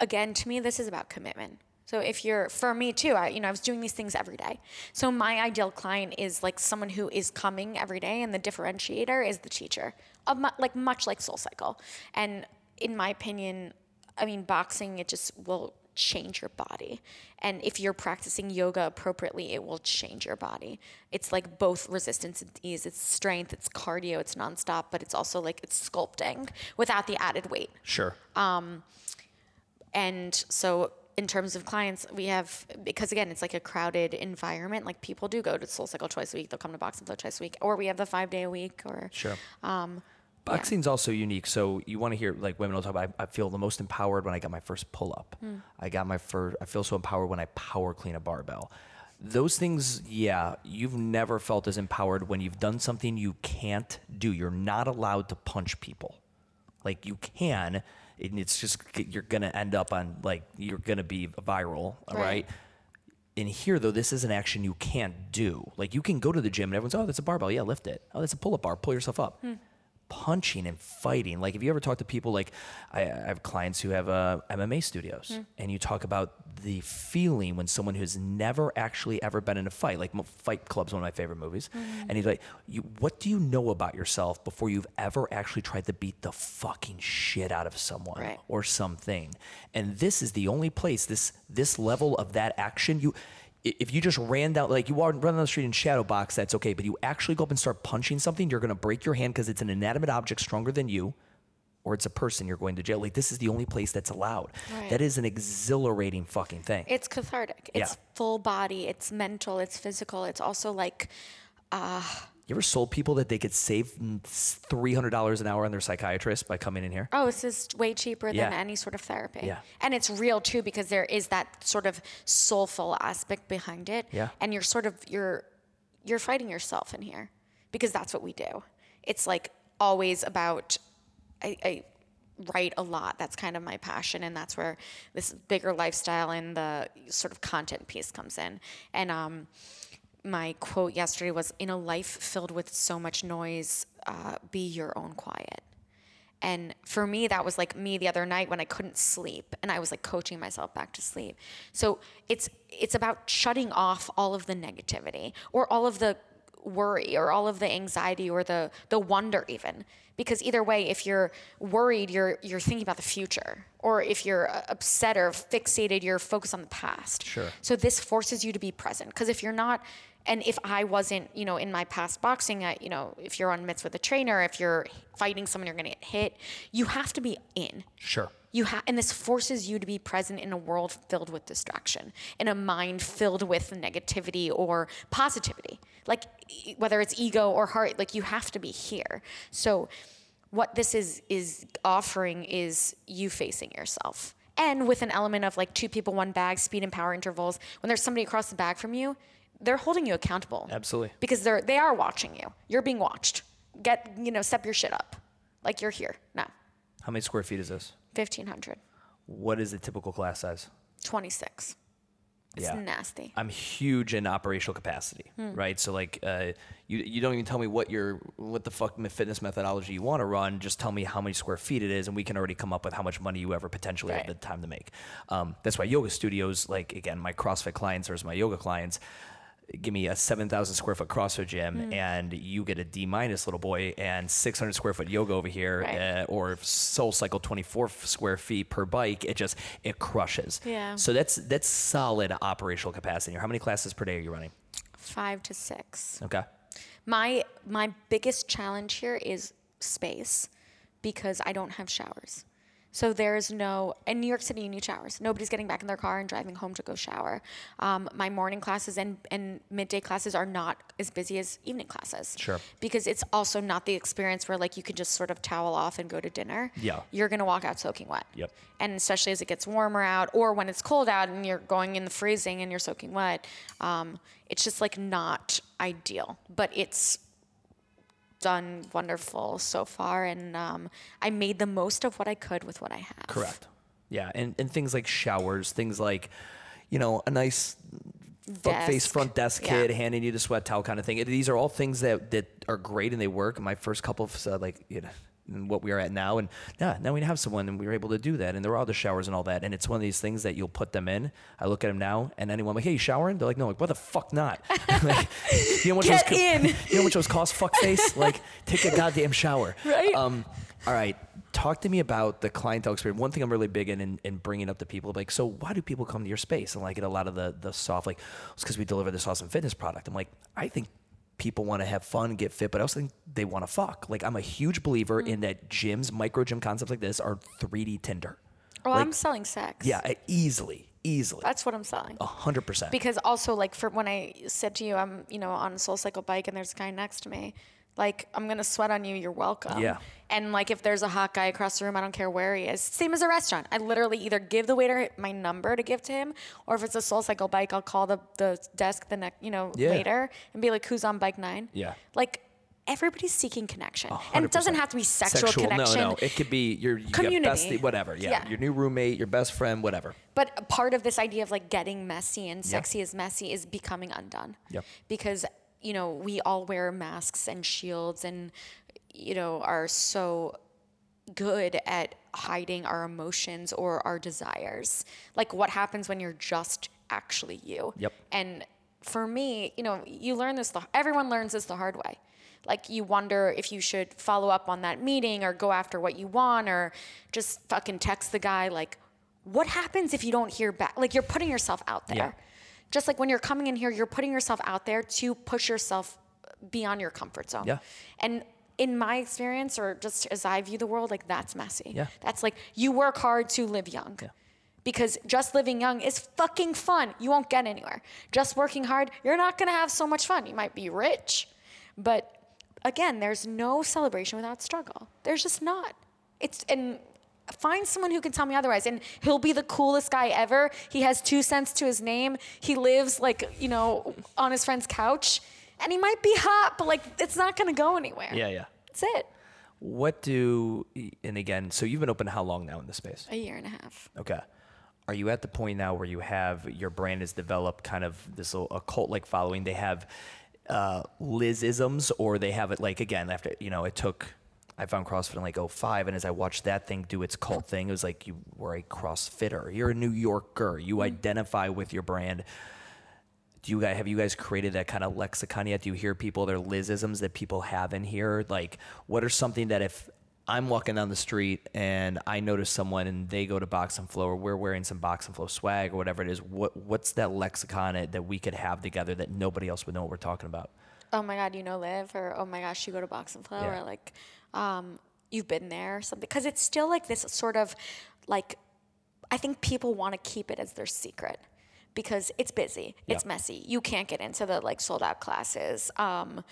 again, to me, this is about commitment. So if you're, for me too, I, you know, I was doing these things every day. So my ideal client is like someone who is coming every day, and the differentiator is the teacher, of like much like Soul Cycle. And in my opinion, I mean, boxing it just will change your body, and if you're practicing yoga appropriately, it will change your body. It's like both resistance and ease. It's strength, it's cardio, it's nonstop, but it's also like it's sculpting without the added weight. Sure. Um, And so, in terms of clients, we have because again, it's like a crowded environment. Like people do go to Soul Cycle twice a week. They'll come to Box and Flow twice a week, or we have the five day a week. Or Sure. Um, Boxing's also unique. So you want to hear like women will talk about. I, I feel the most empowered when I got my first pull up. Hmm. I got my first. I feel so empowered when I power clean a barbell. Those things, yeah, you've never felt as empowered when you've done something you can't do. You're not allowed to punch people. Like you can, and it's just you're gonna end up on like you're gonna be viral, Right. right? in here though this is an action you can't do like you can go to the gym and everyone's oh that's a barbell yeah lift it oh that's a pull-up bar pull yourself up punching and fighting like if you ever talk to people like i, I have clients who have uh, mma studios and you talk about the feeling when someone who's never actually ever been in a fight like fight club's one of my favorite movies and he's like you, what do you know about yourself before you've ever actually tried to beat the fucking shit out of someone Right. or something. And this is the only place this this level of that action you if you just ran down, like you run down the street in shadow box, that's okay. But you actually go up and start punching something, you're going to break your hand because it's an inanimate object stronger than you, or it's a person. You're going to jail. Like this is the only place that's allowed. Right. That is an exhilarating fucking thing. It's cathartic. Yeah. It's full body. It's mental. It's physical. It's also like uh, you ever sold people that they could save three hundred dollars an hour on their psychiatrist by coming in here? oh, this is way cheaper than Yeah. any sort of therapy. Yeah. And it's real too because there is that sort of soulful aspect behind it. Yeah. And you're sort of you're you're fighting yourself in here because that's what we do. It's like always about I, I write a lot. That's kind of my passion, and that's where this bigger lifestyle and the sort of content piece comes in. And um, my quote yesterday was, "In a life filled with so much noise, uh, be your own quiet." And for me, that was like me the other night when I couldn't sleep, and I was like coaching myself back to sleep. So it's it's about shutting off all of the negativity or all of the worry or all of the anxiety or the the wonder even because either way if you're worried you're you're thinking about the future or if you're uh, upset or fixated you're focused on the past Sure. so this forces you to be present because if you're not and if I wasn't, you know, in my past boxing, I, you know, if you're on mitts with a trainer, if you're fighting someone, you're going to get hit. You have to be in. Sure. You have, and this forces you to be present in a world filled with distraction, in a mind filled with negativity or positivity. Like whether it's ego or heart, like you have to be here. So, what this is is offering is you facing yourself, and with an element of like two people, one bag, speed and power intervals. When there's somebody across the bag from you, they're holding you accountable Absolutely. because they're they are watching you. You're being watched. Get you know, step your shit up, like you're here now. How many square feet is this? Fifteen hundred. What is the typical class size? 26. It's Yeah. nasty. I'm huge in operational capacity, right? So like, uh, you you don't even tell me what your what the fuck fitness methodology you want to run. Just tell me how many square feet it is, and we can already come up with how much money you ever potentially have the time to make. Um, that's why yoga studios, like again, my CrossFit clients or my yoga clients, give me a 7,000 square foot CrossFit gym, and you get a D minus little boy and 600 square foot yoga over here, Right. uh, or Soul Cycle 24 square feet per bike. It just it crushes. Yeah. So that's that's solid operational capacity. Here. How many classes per day are you running? Five to six. Okay. My my biggest challenge here is space because I don't have showers. So there's no in New York City you need showers. Nobody's getting back in their car and driving home to go shower. Um, my morning classes and, and midday classes are not as busy as evening classes. Sure. Because it's also not the experience where like you can just sort of towel off and go to dinner. Yeah. You're gonna walk out soaking wet. Yep. And especially as it gets warmer out, or when it's cold out and you're going in the freezing and you're soaking wet, um, it's just like not ideal. But it's done wonderful so far, and um, I made the most of what I could with what I have. Correct. Yeah, and and things like showers, things like, you know, a nice front face front desk Yeah. kid handing you the sweat towel kind of thing. These are all things that that are great and they work. My first couple of uh, like you know. And What we are at now, and yeah, now we have someone, and we were able to do that, and there are other showers and all that, and it's one of these things that you'll put them in. I look at them now, and anyone like, "Hey, you showering?" They're like, "No." Like, "What the fuck not?" like, you know what Get those, in. You know what those cost? Fuck face. Like, take a goddamn shower. Right. Um, all right. Talk to me about the clientele experience. One thing I'm really big in, in, in bringing up to people, like, so why do people come to your space? And like, get a lot of the the soft, like, it's because we deliver this awesome fitness product. I'm like, I think people want to have fun, get fit, but I also think they want to fuck. Like, I'm a huge believer mm. in that gyms, micro gym concepts like this are 3D Tinder. Oh, Like- I'm selling sex. Yeah, easily, easily, That's what I'm selling. a hundred percent. Because also, like, for when I said to you, I'm, you know, on a soul cycle bike and there's a guy next to me, like, I'm gonna sweat on you. You're welcome. Yeah. And like, if there's a hot guy across the room, I don't care where he is. Same as a restaurant. I literally either give the waiter my number to give to him, or if it's a soul cycle bike, I'll call the the desk the next, you know, Yeah. later and be like, "Who's on bike nine? Yeah. Like. Everybody's seeking connection, and it doesn't 100%. have to be sexual, connection. No, no, it could be your, your Community. best, whatever. Yeah. Yeah. your new roommate, your best friend, whatever. But part of this idea of like getting messy and sexy is messy is becoming undone. Yep. Because, you know, we all wear masks and shields and, you know, are so good at hiding our emotions or our desires. Like what happens when you're just actually you? Yep. And for me, you know, you learn this, the, everyone learns this the hard way. Like you wonder if you should follow up on that meeting or go after what you want or just fucking text the guy like, what happens if you don't hear back? Like you're putting yourself out there. Yeah. Just like when you're coming in here, you're putting yourself out there to push yourself beyond your comfort zone. Yeah. And in my experience, or just as I view the world, like that's messy. Yeah. That's like you work hard to live young. Yeah. Because just living young is fucking fun. You won't get anywhere. Just working hard, you're not gonna have so much fun. You might be rich, but again, there's no celebration without struggle. There's just not. It's and find someone who can tell me otherwise and he'll be the coolest guy ever. He has two cents to his name. He lives like, you know, on his friend's couch and he might be hot, but like it's not to go anywhere. Yeah, yeah. That's it. What do and again, so you've been open how long now in this space? A year and a half. Okay. Are you at the point now where you have your brand has developed kind of this little, cult like following? They have uh, Livisms, or they have it like again after you know it took. I found CrossFit in like 05, and as I watched that thing do its cult thing, it was like you were a CrossFitter. You're a New Yorker. You mm-hmm. identify with your brand. Do you guys have you guys created that kind of lexicon yet? Do you hear people their Livisms that people have in here? Like, what are something that if I'm walking down the street and I notice someone and they go to Box and Flow or we're wearing some Box and Flow swag or whatever it is, what what's that lexicon that we could have together that nobody else would know what we're talking about? Oh my God, you know Liv, or oh my gosh, you go to Box and Flow, Yeah. or like, um, you've been there, or something. Because it's still like this sort of, like, I think people want to keep it as their secret because it's busy, it's Yeah. messy. You can't get into the like sold out classes. Um,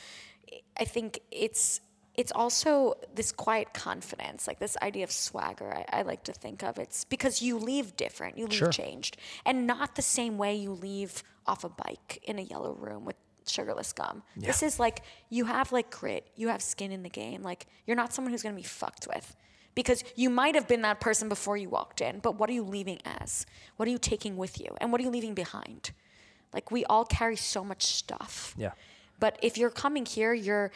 I think it's it's also this quiet confidence, like this idea of swagger. I, I like to think of it's because you leave different, you leave Sure. changed, and not the same way you leave off a bike in a yellow room with sugarless gum. This is like you have like grit, you have skin in the game. Like you're not someone who's gonna be fucked with. Because you might have been that person before you walked in, but what are you leaving as? What are you taking with you? And what are you leaving behind? Like we all carry so much stuff. Yeah. But if you're coming here, you're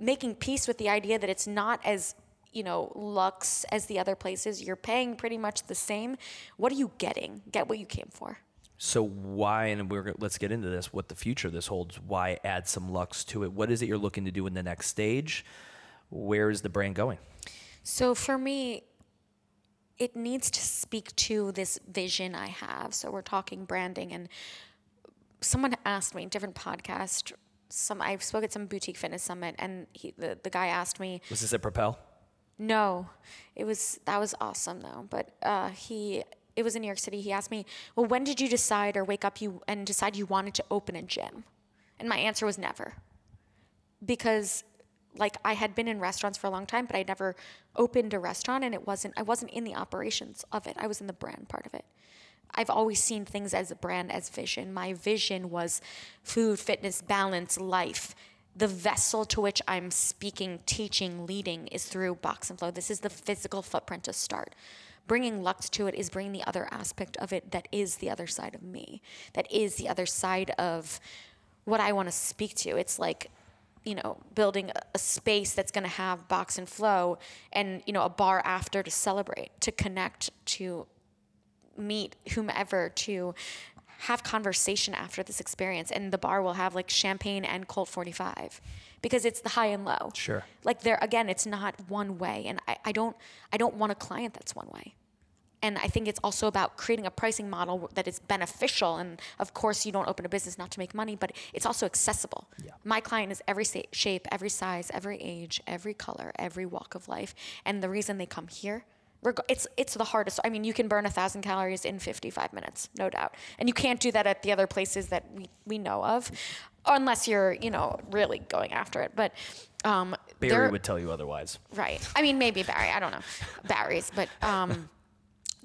making peace with the idea that it's not as, you know, luxe as the other places. You're paying pretty much the same. What are you getting? Get what you came for. So why and we're let's get into this what the future this holds. Why add some lux to it? What is it you're looking to do in the next stage? Where is the brand going? So for me, it needs to speak to this vision I have. So we're talking branding, and someone asked me, different podcast. Some I spoke at some boutique fitness summit, and he, the the guy asked me, Was this at Propel? No, it was that was awesome though. But uh, he it was in New York City. He asked me, "Well, when did you decide or wake up you and decide you wanted to open a gym?" And my answer was never, because like I had been in restaurants for a long time, but I never opened a restaurant, and it wasn't I wasn't in the operations of it. I was in the brand part of it. I've always seen things as a brand, as vision. My vision was food, fitness, balance, life. The vessel to which I'm speaking, teaching, leading is through Box and Flow. This is the physical footprint to start. Bringing Lux to it is bringing the other aspect of it that is the other side of me, that is the other side of what I want to speak to. It's like, you know, building a- a space that's going to have Box and Flow and, you know, a bar after to celebrate, to connect, to meet whomever to have conversation after this experience and the bar will have like champagne and colt 45 because it's the high and low Sure. like there again it's not one way and I, I don't i don't want a client that's one way and i think it's also about creating a pricing model that is beneficial and of course you don't open a business not to make money but it's also accessible Yeah. my client is every shape every size every age every color every walk of life and the reason they come here, it's it's the hardest i mean you can burn a thousand calories in 55 minutes no doubt and you can't do that at the other places that we, we know of unless you're you know really going after it but um, Barry would tell you otherwise. Right. I mean, maybe Barry. I don't know. Barry's, but um,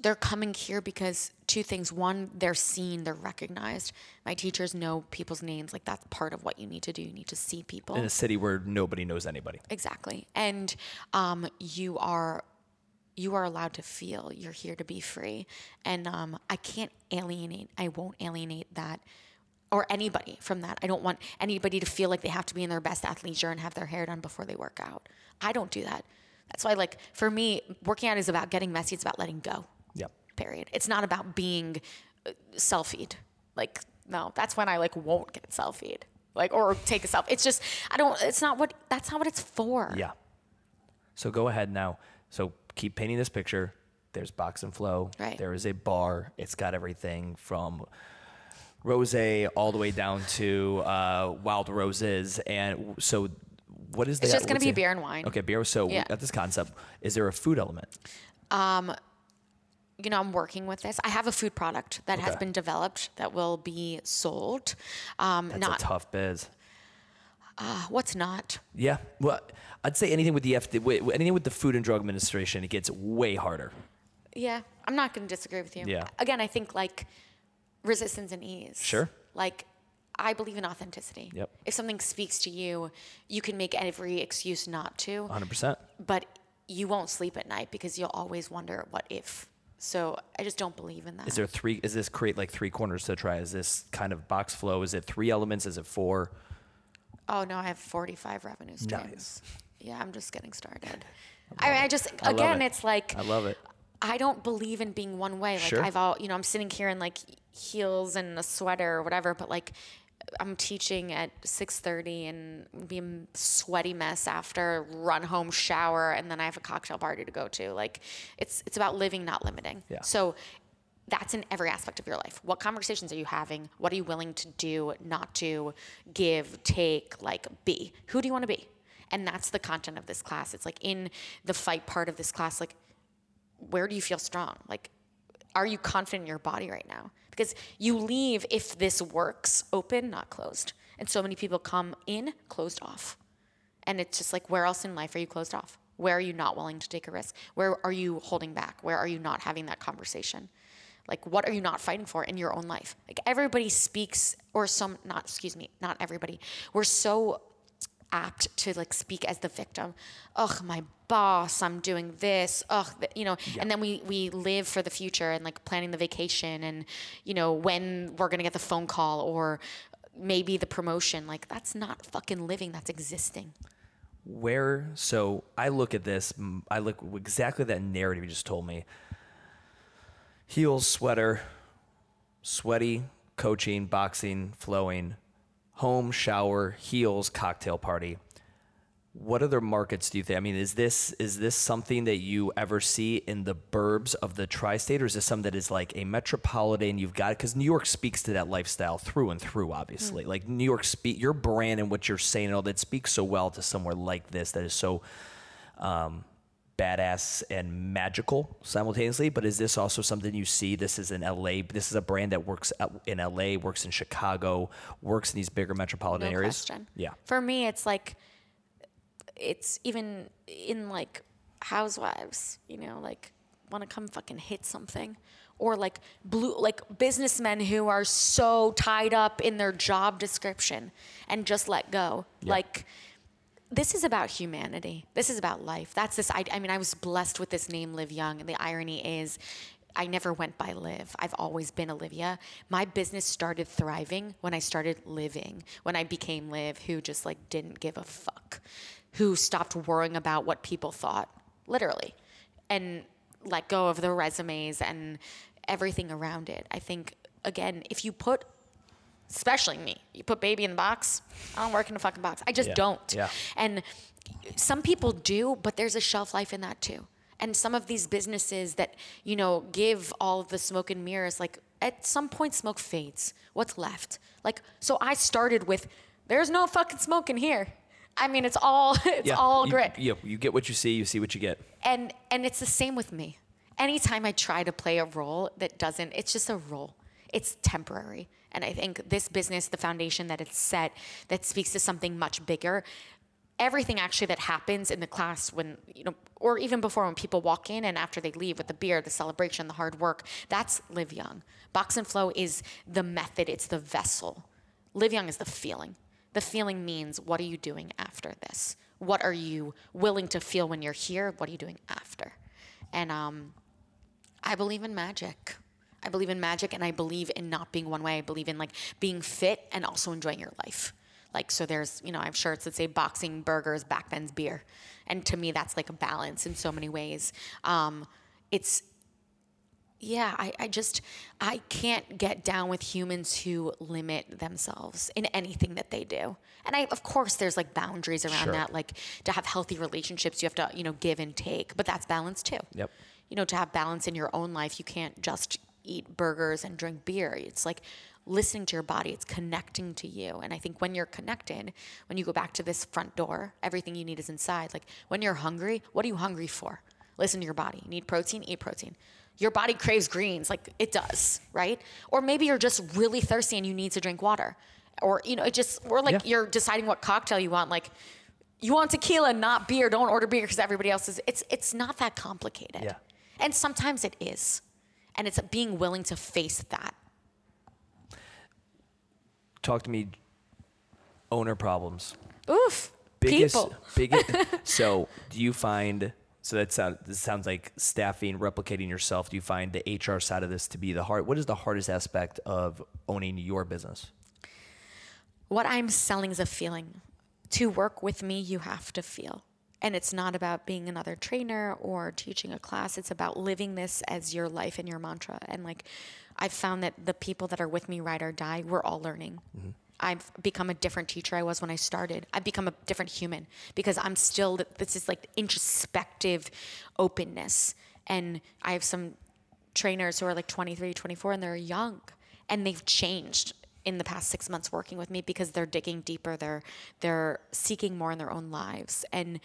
they're coming here because two things. One, they're seen, they're recognized. My teachers know people's names. Like that's part of what you need to do. You need to see people. In a city where nobody knows anybody. Exactly. And um, you are you are allowed to feel. You're here to be free. And um, I can't alienate. I won't alienate that or anybody from that. I don't want anybody to feel like they have to be in their best athleisure and have their hair done before they work out. I don't do that. That's why, like, for me, working out is about getting messy. It's about letting go. Yep. Period. It's not about being uh, selfied. Like, no, that's when I like won't get selfied. Like, or take a selfie. It's just, I don't, it's not what, that's not what it's for. Yeah. So go ahead now. So keep painting this picture. There's Box and Flow. Right. There is a bar. It's got everything from rose all the way down to uh, wild roses. And so, what is the? It's just gonna be beer and wine. Okay, beer. So Yeah. at this concept, is there a food element? You know, I'm working with this. I have a food product that has been developed that will be sold. Um, That's not a tough biz. what's not. Yeah. Well, I'd say anything with the FDA, anything with the Food and Drug Administration, it gets way harder. Yeah, I'm not going to disagree with you. Yeah. Again, I think like resistance and ease. Sure. Like I believe in authenticity. Yep. If something speaks to you, you can make every excuse not to, 100%. but you won't sleep at night because you'll always wonder what if. So I just don't believe in that. Is there three? Is this create like three corners to try? Is this kind of box flow? Is it three elements? Is it four? Oh no, I have 45 revenue streams. Nice. Yeah, I'm just getting started. I, I just I again, it. it's like I love it. I don't believe in being one way. Like Sure. I've all, you know, I'm sitting here in like heels and a sweater or whatever, but like I'm teaching at 6:30 and be a sweaty mess after, run home, shower, and then I have a cocktail party to go to. Like it's it's about living, not limiting. Yeah. So that's in every aspect of your life. What conversations are you having? What are you willing to do, not do, give, take, like be? Who do you want to be? And that's the content of this class. It's like in the fight part of this class, like where do you feel strong? Like, are you confident in your body right now? Because you leave if this works open, not closed. And so many people come in closed off. And it's just like, where else in life are you closed off? Where are you not willing to take a risk? Where are you holding back? Where are you not having that conversation? Like, what are you not fighting for in your own life? Like, everybody speaks, or some, not, excuse me, not everybody. We're so apt to like speak as the victim. Ugh, my boss, I'm doing this. Ugh, you know, and then we we live for the future and like planning the vacation and you know when we're gonna get the phone call or maybe the promotion. Like that's not fucking living. That's existing. Where? So I look at this. I look exactly that narrative you just told me. Heels, sweater, sweaty, coaching, boxing, flowing, home, shower, heels, cocktail party. What other markets do you think? I mean, is this is this something that you ever see in the burbs of the tri-state, or is this something that is like a metropolitan? You've got because New York speaks to that lifestyle through and through. Obviously, like New York speak your brand and what you're saying, and all that speaks so well to somewhere like this that is so um, badass and magical simultaneously. But is this also something you see? This is in LA. This is a brand that works in LA, works in Chicago, works in these bigger metropolitan No areas. question. Yeah. For me, it's like, it's even in like housewives, you know, like want to come fucking hit something. Or like blue, like businessmen who are so tied up in their job description and just let go. Like, this is about humanity. This is about life. That's this. I, I mean, I was blessed with this name, Liv Young. And the irony is, I never went by Liv. I've always been Olivia. My business started thriving when I started living, when I became Liv, who just like didn't give a fuck, who stopped worrying about what people thought, literally, and let go of the resumes and everything around it. I think, again, if you put especially me. You put baby in the box. I don't work in a fucking box. I just Yeah. don't. Yeah. And some people do, but there's a shelf life in that too. And some of these businesses that, you know, give all of the smoke and mirrors, like at some point smoke fades. What's left? Like, so I started with, there's no fucking smoke in here. I mean, it's all, it's all you, grit Yeah, you get what you see, you see what you get. and and it's the same with me anytime i try to play a role that doesn't it's just a role it's temporary and i think this business the foundation that it's set that speaks to something much bigger everything actually that happens in the class when you know or even before when people walk in and after they leave with the beer the celebration the hard work that's live young. Box and flow is the method. It's the vessel. Live young is the feeling. The feeling means what are you doing after this? What are you willing to feel when you're here? What are you doing after? And um, i believe in magic i believe in magic and i believe in not being one way. I believe in like being fit and also enjoying your life. Like so there's you know i have shirts that say boxing burgers back backbends beer. And to me that's like a balance in so many ways. Um, it's yeah I, I just i can't get down with humans who limit themselves in anything that they do. And i of course there's like boundaries around Sure. that like to have healthy relationships you have to you know give and take. But that's balance too. Yep. you know to have balance in your own life you can't just eat burgers and drink beer it's like listening to your body, it's connecting to you. And I think when you're connected, when you go back to this front door, everything you need is inside. Like when you're hungry, what are you hungry for? Listen to your body. You need protein, eat protein. Your body craves greens, like it does, right? Or maybe you're just really thirsty and you need to drink water. Or, you know, it just, or like Yeah. you're deciding what cocktail you want. Like, you want tequila, not beer. Don't order beer because everybody else is. It's it's not that complicated. Yeah. And sometimes it is, and it's being willing to face that. Talk to me. Owner problems. Oof. biggest people. biggest so do you find so that sounds this sounds like staffing replicating yourself do you find the hr side of this to be the hard what is the hardest aspect of owning your business What I'm selling is a feeling. To work with me, you have to feel. And it's not about being another trainer or teaching a class. It's about living this as your life and your mantra. And like, I've found that the people that are with me, ride or die, we're all learning. Mm-hmm. I've become a different teacher I was when I started. I've become a different human because I'm still, this is like introspective openness. And I have some trainers who are like 23, 24, and they're young and they've changed in the past six months working with me because they're digging deeper. They're they're seeking more in their own lives, and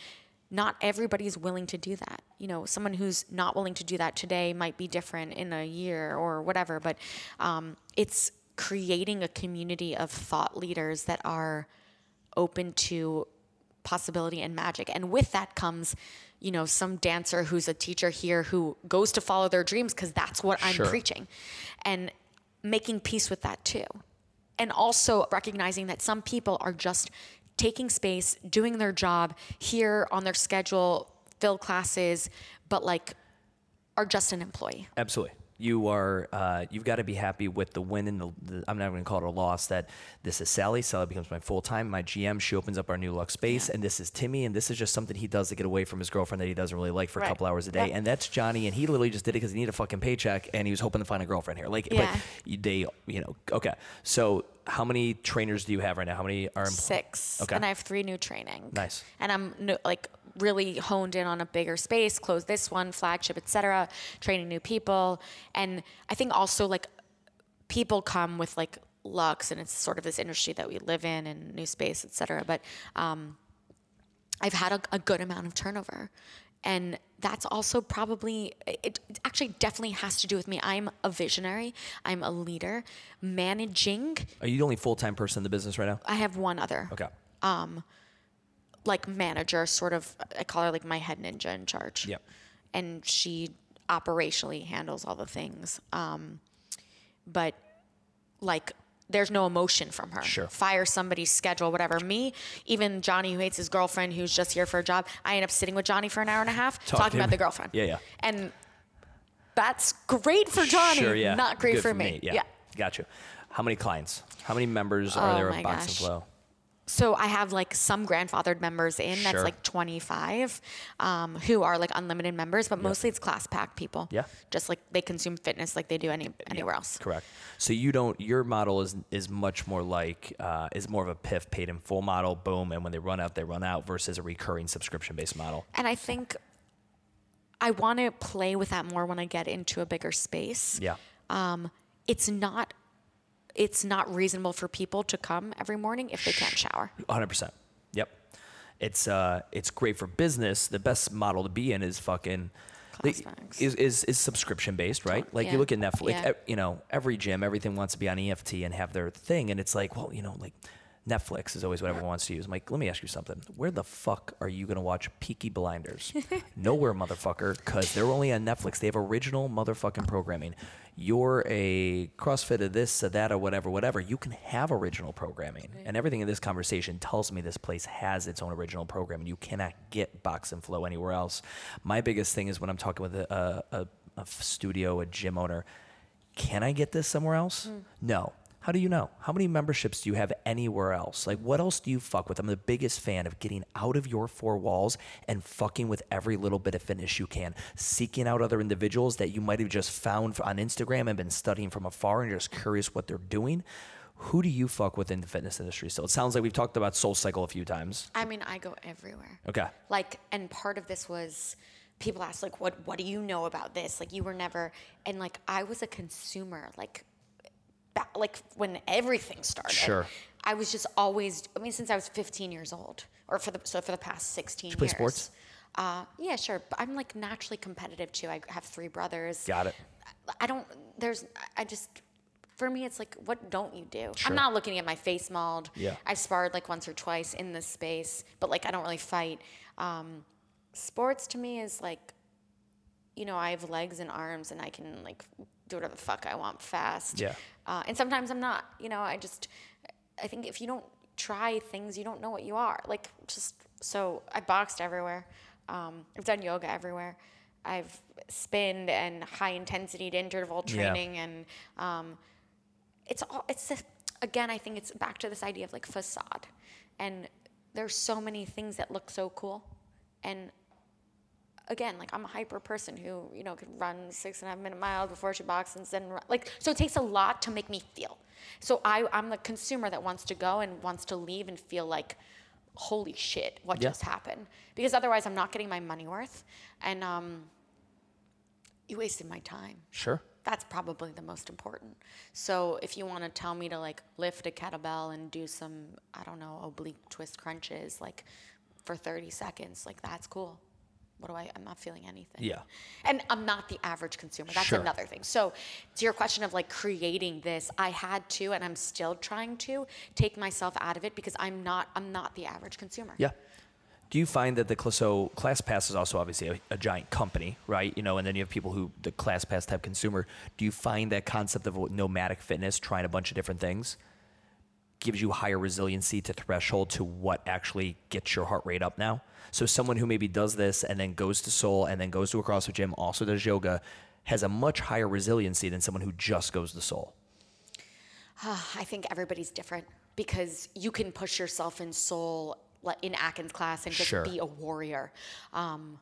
not everybody's willing to do that. You know, someone who's not willing to do that today might be different in a year or whatever. But um, it's creating a community of thought leaders that are open to possibility and magic. And with that comes, you know, some dancer who's a teacher here who goes to follow their dreams because that's what I'm Sure. preaching. And making peace with that too. And also recognizing that some people are just taking space, doing their job here on their schedule, fill classes, but like are just an employee. absolutely. You are uh, you've got to be happy with the win and the, the i'm not going to call it a loss that this is sally. Sally becomes my full-time my gm she opens up our new lux space and this is timmy and this is just something he does to get away from his girlfriend that he doesn't really like for a couple hours a day and that's johnny and he literally just did it because he needed a fucking paycheck and he was hoping to find a girlfriend here. Like Yeah. but they you know okay. So how many trainers do you have right now how many are employed Six. Okay. And I have three new training. Nice. And I'm no, like really honed in on a bigger space, close this one, flagship, etc. Training new people, and I think also like people come with like lux, and it's sort of this industry that we live in, and new space, etc. But um, I've had a, a good amount of turnover. And that's also probably, it, it actually definitely has to do with me. I'm a visionary, I'm a leader. Managing, are you the only full-time person in the business right now I have one other okay Um like manager, sort of. I call her like my head ninja in charge. Yep. And she operationally handles all the things. Um, but like, there's no emotion from her. Sure. Fire somebody's schedule, whatever. Me, even Johnny, who hates his girlfriend, who's just here for a job, I end up sitting with Johnny for an hour and a half Talk talking about the girlfriend. Yeah, yeah. And that's great for Johnny, Sure, yeah. not great Good for, me. Yeah. Got you. How many clients? How many members are Oh there my of Box and gosh. Flow? So I have like some grandfathered members in. That's like 25 um, who are like unlimited members, but mostly it's class pack people. Yeah. Just like they consume fitness like they do any anywhere else. Correct. So you don't. Your model is is much more like uh, is more of a PIF paid in full model. Boom, and when they run out, they run out. Versus a recurring subscription based model. And I think I want to play with that more when I get into a bigger space. Yeah. Um, it's not it's not reasonable for people to come every morning if they can't shower. 100. percent Yep. It's uh it's great for business. The best model to be in is fucking. Is, is is subscription based, right? Like Yeah. you look at Netflix, Yeah. you know, every gym, everything wants to be on EFT and have their thing, and it's like, well, you know, like Netflix is always what everyone wants to use. I'm like, let me ask you something. Where the fuck are you gonna watch Peaky Blinders? Nowhere, motherfucker, because they're only on Netflix. They have original motherfucking programming. You're a CrossFit of this, of that, or whatever, whatever. You can have original programming, and everything in this conversation tells me this place has its own original programming. You cannot get Box and Flow anywhere else. My biggest thing is when I'm talking with a, a, a, a studio, a gym owner, can I get this somewhere else? Mm. No. How do you know? How many memberships do you have anywhere else? Like, what else do you fuck with? I'm the biggest fan of getting out of your four walls and fucking with every little bit of fitness you can, seeking out other individuals that you might have just found on Instagram and been studying from afar and you're just curious what they're doing. Who do you fuck with in the fitness industry? So it sounds like we've talked about Soul Cycle a few times. I mean, I go everywhere. Okay. Like, and part of this was people ask like, "What What do you know about this?" Like, you were never, and like, I was a consumer. Like, like when everything started. Sure. I was just always. I mean, since I was 15 years old, or for the so for the past 16 play years. sports? Uh, yeah, sure. But I'm like naturally competitive too. I have three brothers. Got it. I don't. There's. I just. For me, it's like, what don't you do? Sure. I'm not looking at my face mauled. Yeah. I've sparred like once or twice in this space, but like I don't really fight. Um, sports to me is like, you know, I have legs and arms, and I can like do whatever the fuck I want fast. Yeah. Uh, and sometimes I'm not. You know, I just. I think if you don't try things, you don't know what you are. Like just so I boxed everywhere. Um, I've done yoga everywhere. I've spinned and high intensity interval Yeah. training and um, it's all it's again I think it's back to this idea of like facade and there's so many things that look so cool and again like I'm a hyper person who you know could run six and a half minute miles before she boxes and then run. like so it takes a lot to make me feel so I I'm the consumer that wants to go and wants to leave and feel like holy shit what Yeah. just happened because otherwise I'm not getting my money worth and um you wasted my time Sure. that's probably the most important. So if you want to tell me to like lift a kettlebell and do some, I don't know, oblique twist crunches like for 30 seconds, like that's cool. What do I, I'm not feeling anything. Yeah. And I'm not the average consumer. That's Sure. another thing. So to your question of like creating this, I had to, and I'm still trying to take myself out of it because I'm not, I'm not the average consumer. Yeah. Do you find that the so ClassPass is also obviously a, a giant company, right? You know, and then you have people who the ClassPass type consumer. Do you find that concept of nomadic fitness, trying a bunch of different things, gives you higher resiliency to threshold to what actually gets your heart rate up now? So someone who maybe does this and then goes to Soul and then goes to a CrossFit gym, also does yoga, has a much higher resiliency than someone who just goes to Soul. I think everybody's different because you can push yourself in soul like in Akin's class and just Sure. be a warrior. Um,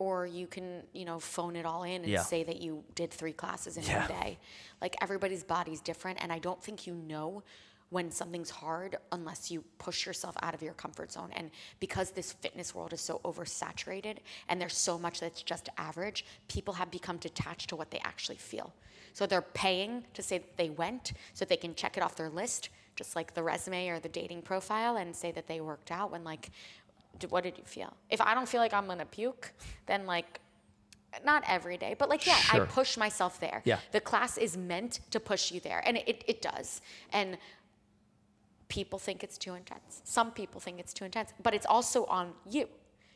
or you can, you know, phone it all in and Yeah. say that you did three classes in Yeah. one day. Like everybody's body's different, and I don't think you know when something's hard unless you push yourself out of your comfort zone. And because this fitness world is so oversaturated and there's so much that's just average, people have become detached to what they actually feel. So they're paying to say that they went so they can check it off their list, just like the resume or the dating profile, and say that they worked out when, like, what did you feel? If I don't feel like I'm gonna puke, then, like, not every day, but like, yeah, Sure. I push myself there. Yeah. The class is meant to push you there, and it, it does. And people think it's too intense. Some people think it's too intense, but it's also on you.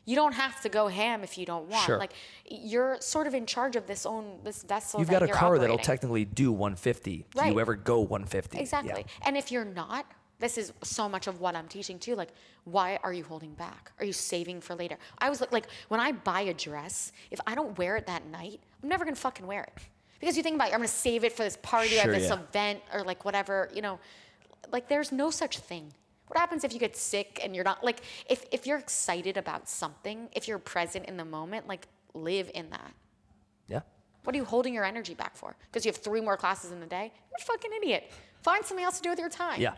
You don't have to go ham if you don't want. Sure. Like you're sort of in charge of this own this vessel. You've that got a car that'll technically do 150. Do Right. you ever go 150? Exactly. Yeah. And if you're not, this is so much of what I'm teaching too. Like, why are you holding back? Are you saving for later? I was like, like when I buy a dress, if I don't wear it that night, I'm never gonna fucking wear it. Because you think about it, I'm gonna save it for this party Sure, or this yeah. event or like whatever, you know. Like there's no such thing. What happens if you get sick and you're not like if if you're excited about something, if you're present in the moment, like live in that. Yeah. What are you holding your energy back for? Because you have three more classes in the day? You're a fucking idiot. Find something else to do with your time. Yeah.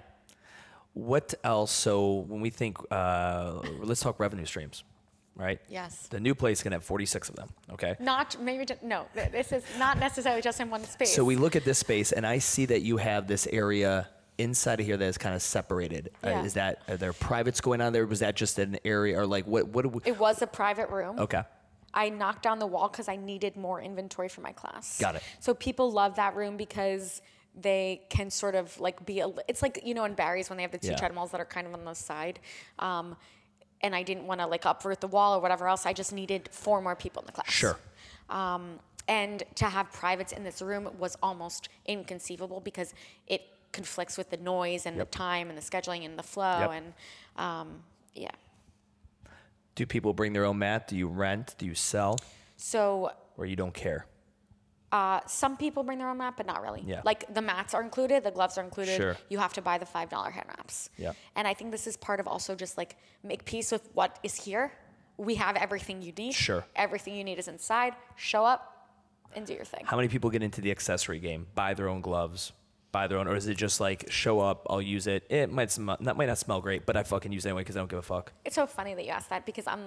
What else? So when we think, uh, let's talk revenue streams, right? Yes. The new place can have 46 of them. Okay. Not maybe ju- no. This is not necessarily just in one space. So we look at this space, and I see that you have this area inside of here that is kind of separated. Uh, is that are there privates going on there? Was that just an area, or like what? What? We, it was a private room. okay. I knocked down the wall because I needed more inventory for my class. Got it. So people love that room because they can sort of like be a. It's like you know in Barry's when they have the two Yeah. treadmills that are kind of on the side. Um, and I didn't want to like uproot the wall or whatever else. I just needed four more people in the class. Sure. Um, and to have privates in this room was almost inconceivable because it conflicts with the noise and Yep. the time and the scheduling and the flow Yep. and um, yeah. Do people bring their own mat? Do you rent? Do you sell? So Or you don't care? uh, some people bring their own mat, but not really. Yeah. Like the mats are included, the gloves are included. Sure. You have to buy the five dollar hand wraps. Yeah. And I think this is part of also just like make peace with what is here. We have everything you need. Sure. Everything you need is inside. Show up and do your thing. How many people get into the accessory game? Buy their own gloves, buy their own, or is it just like show up, I'll use it. It might smell, that might not smell great, but I fucking use it anyway because I don't give a fuck. It's so funny that you asked that because I'm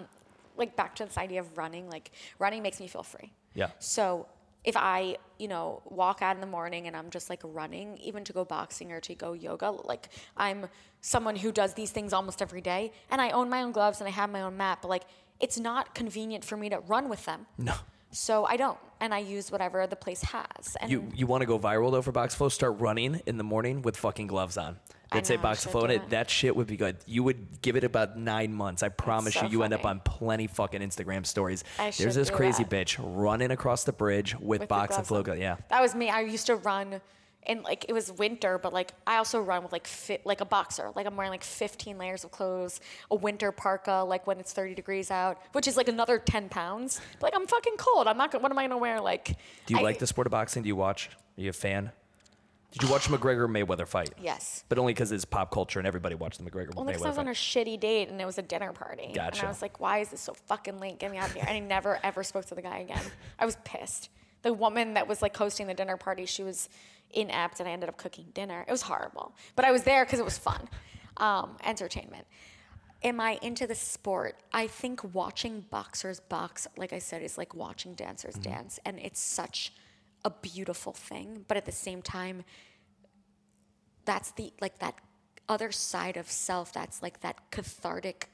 like back to this idea of running. Like running makes me feel free. Yeah. So if I, you know, walk out in the morning and I'm just like running, even to go boxing or to go yoga, like I'm someone who does these things almost every day and I own my own gloves and I have my own mat, but like it's not convenient for me to run with them. No. So I don't, and I use whatever the place has. And You you want to go viral though for Box Flow? Start running in the morning with fucking gloves on. I They'd say know, Box Flow, and it, that shit would be good. You would give it about nine months. I promise so you, you end up on plenty fucking Instagram stories. I There's this crazy that. bitch running across the bridge with, with Box and Flow. on. Yeah. That was me. I used to run in like it was winter, but like I also run with like fit like a boxer. Like I'm wearing like 15 layers of clothes, a winter parka, like when it's 30 degrees out, which is like another 10 pounds. Like I'm fucking cold. I'm not. gonna What am I gonna wear? Like. Do you I- like the sport of boxing? Do you watch? Are you a fan? Did you watch McGregor Mayweather fight? Yes. But only because it's pop culture and everybody watched the McGregor Only because I Mayweather was on a shitty date and it was a dinner party. Gotcha. And I was like, why is this so fucking late? Get me out of here. And I never ever spoke to the guy again. I was pissed. The woman that was like hosting the dinner party, she was inept and I ended up cooking dinner. It was horrible. But I was there because it was fun. Um, entertainment. Am I into the sport? I think watching boxers box, like I said, is like watching dancers dance. And it's such a beautiful thing. But at the same time, that's the like that other side of self that's like that cathartic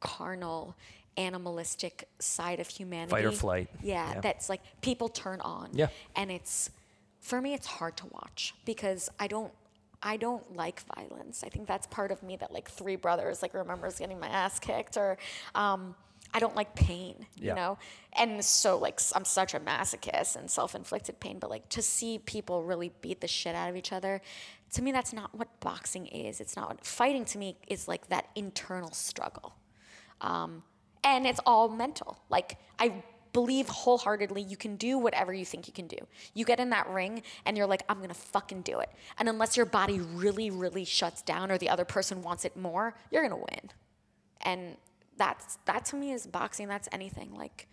carnal animalistic side of humanity Fight or flight. yeah, Yeah. that's like people turn on Yeah. and it's for me it's hard to watch because i don't i don't like violence i think that's part of me that like three brothers like remembers getting my ass kicked or um i don't like pain Yeah. you know and so like I'm such a masochist and self-inflicted pain but like to see people really beat the shit out of each other to me that's not what boxing is it's not what fighting to me is like that internal struggle um, and it's all mental. Like I believe wholeheartedly you can do whatever you think you can do. You get in that ring and you're like, I'm gonna fucking do it. And unless your body really, really shuts down or the other person wants it more, you're gonna win. And that's that to me is boxing. That's anything like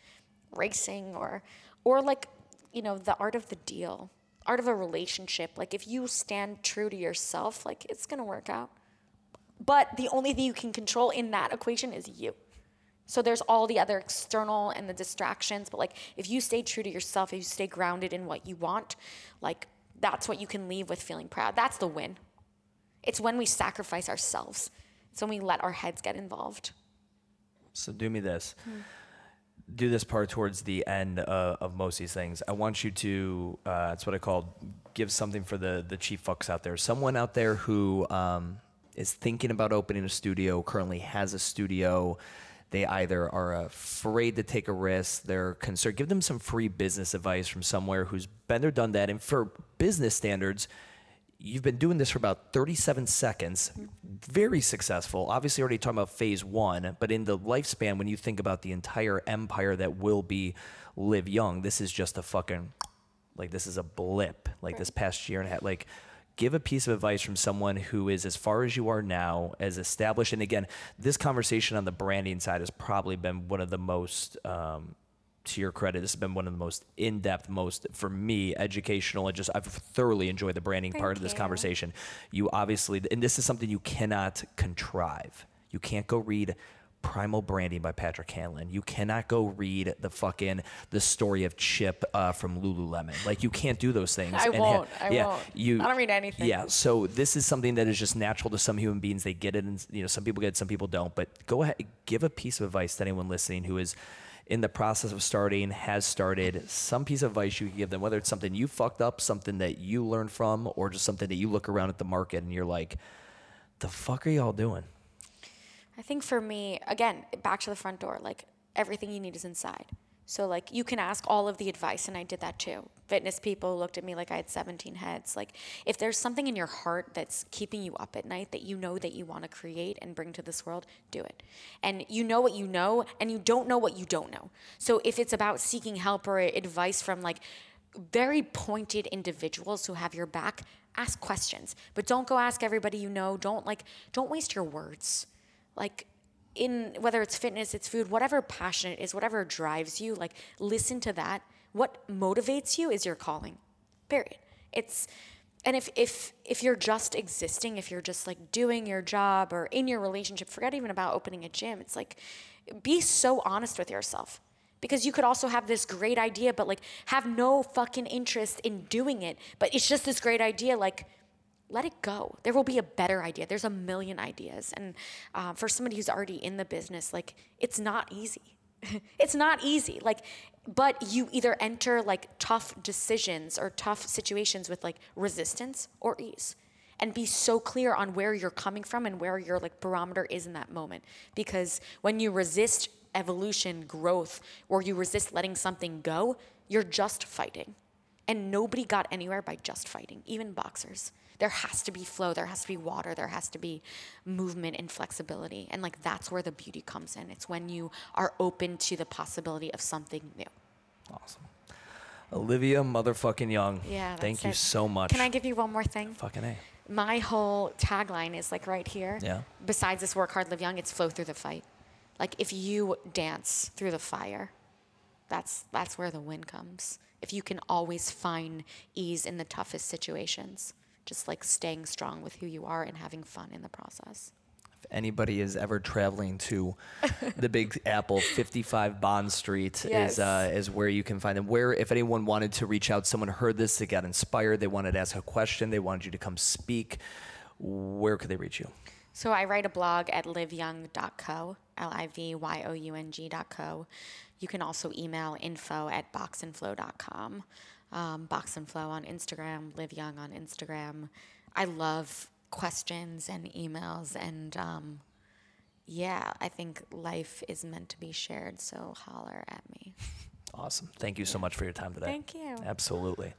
racing or or like you know the art of the deal, art of a relationship. Like if you stand true to yourself, like it's gonna work out. But the only thing you can control in that equation is you. So there's all the other external and the distractions, but like if you stay true to yourself, if you stay grounded in what you want, like that's what you can leave with feeling proud. That's the win. It's when we sacrifice ourselves. It's when we let our heads get involved. So do me this. Do this part towards the end uh, of most of these things. I want you to. Uh, that's what I call give something for the the chief fucks out there. Someone out there who um, is thinking about opening a studio, currently has a studio. They either are afraid to take a risk, they're concerned. Give them some free business advice from somewhere who's been there, done that, and for business standards, you've been doing this for about 37 seconds. Very successful. Obviously already talking about phase one but in the lifespan when you think about the entire empire that will be Liv Young this is just a fucking like this is a blip. Like this past year and a half like give a piece of advice from someone who is as far as you are now as established and again this conversation on the branding side has probably been one of the most um, to your credit, this has been one of the most in-depth, most for me educational. and just I've thoroughly enjoyed the branding part Thank of this you. conversation. You obviously, and this is something you cannot contrive. You can't go read Primal Branding by Patrick Hanlon. You cannot go read the fucking the story of Chip uh, from Lululemon. Like you can't do those things. I and won't. I yeah, won't. You, I don't read anything. Yeah. So this is something that is just natural to some human beings. They get it, and you know, some people get it, some people don't. But go ahead, give a piece of advice to anyone listening who is in the process of starting, has started. Some piece of advice you can give them, whether it's something you fucked up, something that you learned from, or just something that you look around at the market and you're like, "The fuck are y'all doing?" I think for me, again, back to the front door, like everything you need is inside. So like you can ask all of the advice and I did that too. Fitness people looked at me like I had 17 heads. Like if there's something in your heart that's keeping you up at night that you know that you want to create and bring to this world, do it. And you know what you know and you don't know what you don't know. So if it's about seeking help or advice from like very pointed individuals who have your back, ask questions. But don't go ask everybody you know. Don't like don't waste your words like in whether it's fitness it's food whatever passion it is whatever drives you like listen to that what motivates you is your calling period it's and if if if you're just existing if you're just like doing your job or in your relationship forget even about opening a gym it's like be so honest with yourself Because you could also have this great idea, but like have no fucking interest in doing it. But it's just this great idea. Like, let it go. There will be a better idea. There's a million ideas. And uh, for somebody who's already in the business, like, it's not easy. it's not easy. Like, but you either enter like tough decisions or tough situations with like resistance or ease and be so clear on where you're coming from and where your like barometer is in that moment because when you resist evolution growth or you resist letting something go you're just fighting and nobody got anywhere by just fighting even boxers there has to be flow there has to be water there has to be movement and flexibility and like that's where the beauty comes in it's when you are open to the possibility of something new Awesome. Olivia motherfucking Young. yeah Thank you it. so much. can i give you one more thing Fucking A. my whole tagline is like right here. Yeah. Besides this work hard, live young, it's flow through the fight. Like if you dance through the fire, that's that's where the win comes. If you can always find ease in the toughest situations, just like staying strong with who you are and having fun in the process. If anybody is ever traveling to the Big Apple, 55 Bond Street Yes. is uh, is where you can find them. Where, if anyone wanted to reach out, someone heard this, they got inspired, they wanted to ask a question, they wanted you to come speak, where could they reach you? So I write a blog at livyoung.co, L-I-V-Y-O-U-N-G.co. You can also email info at boxandflow.com. Um, Box and Flow on Instagram, Liv Young on Instagram. I love questions and emails and um, yeah, I think life is meant to be shared, so holler at me. Awesome. Thank you so much for your time today. Thank you. Absolutely.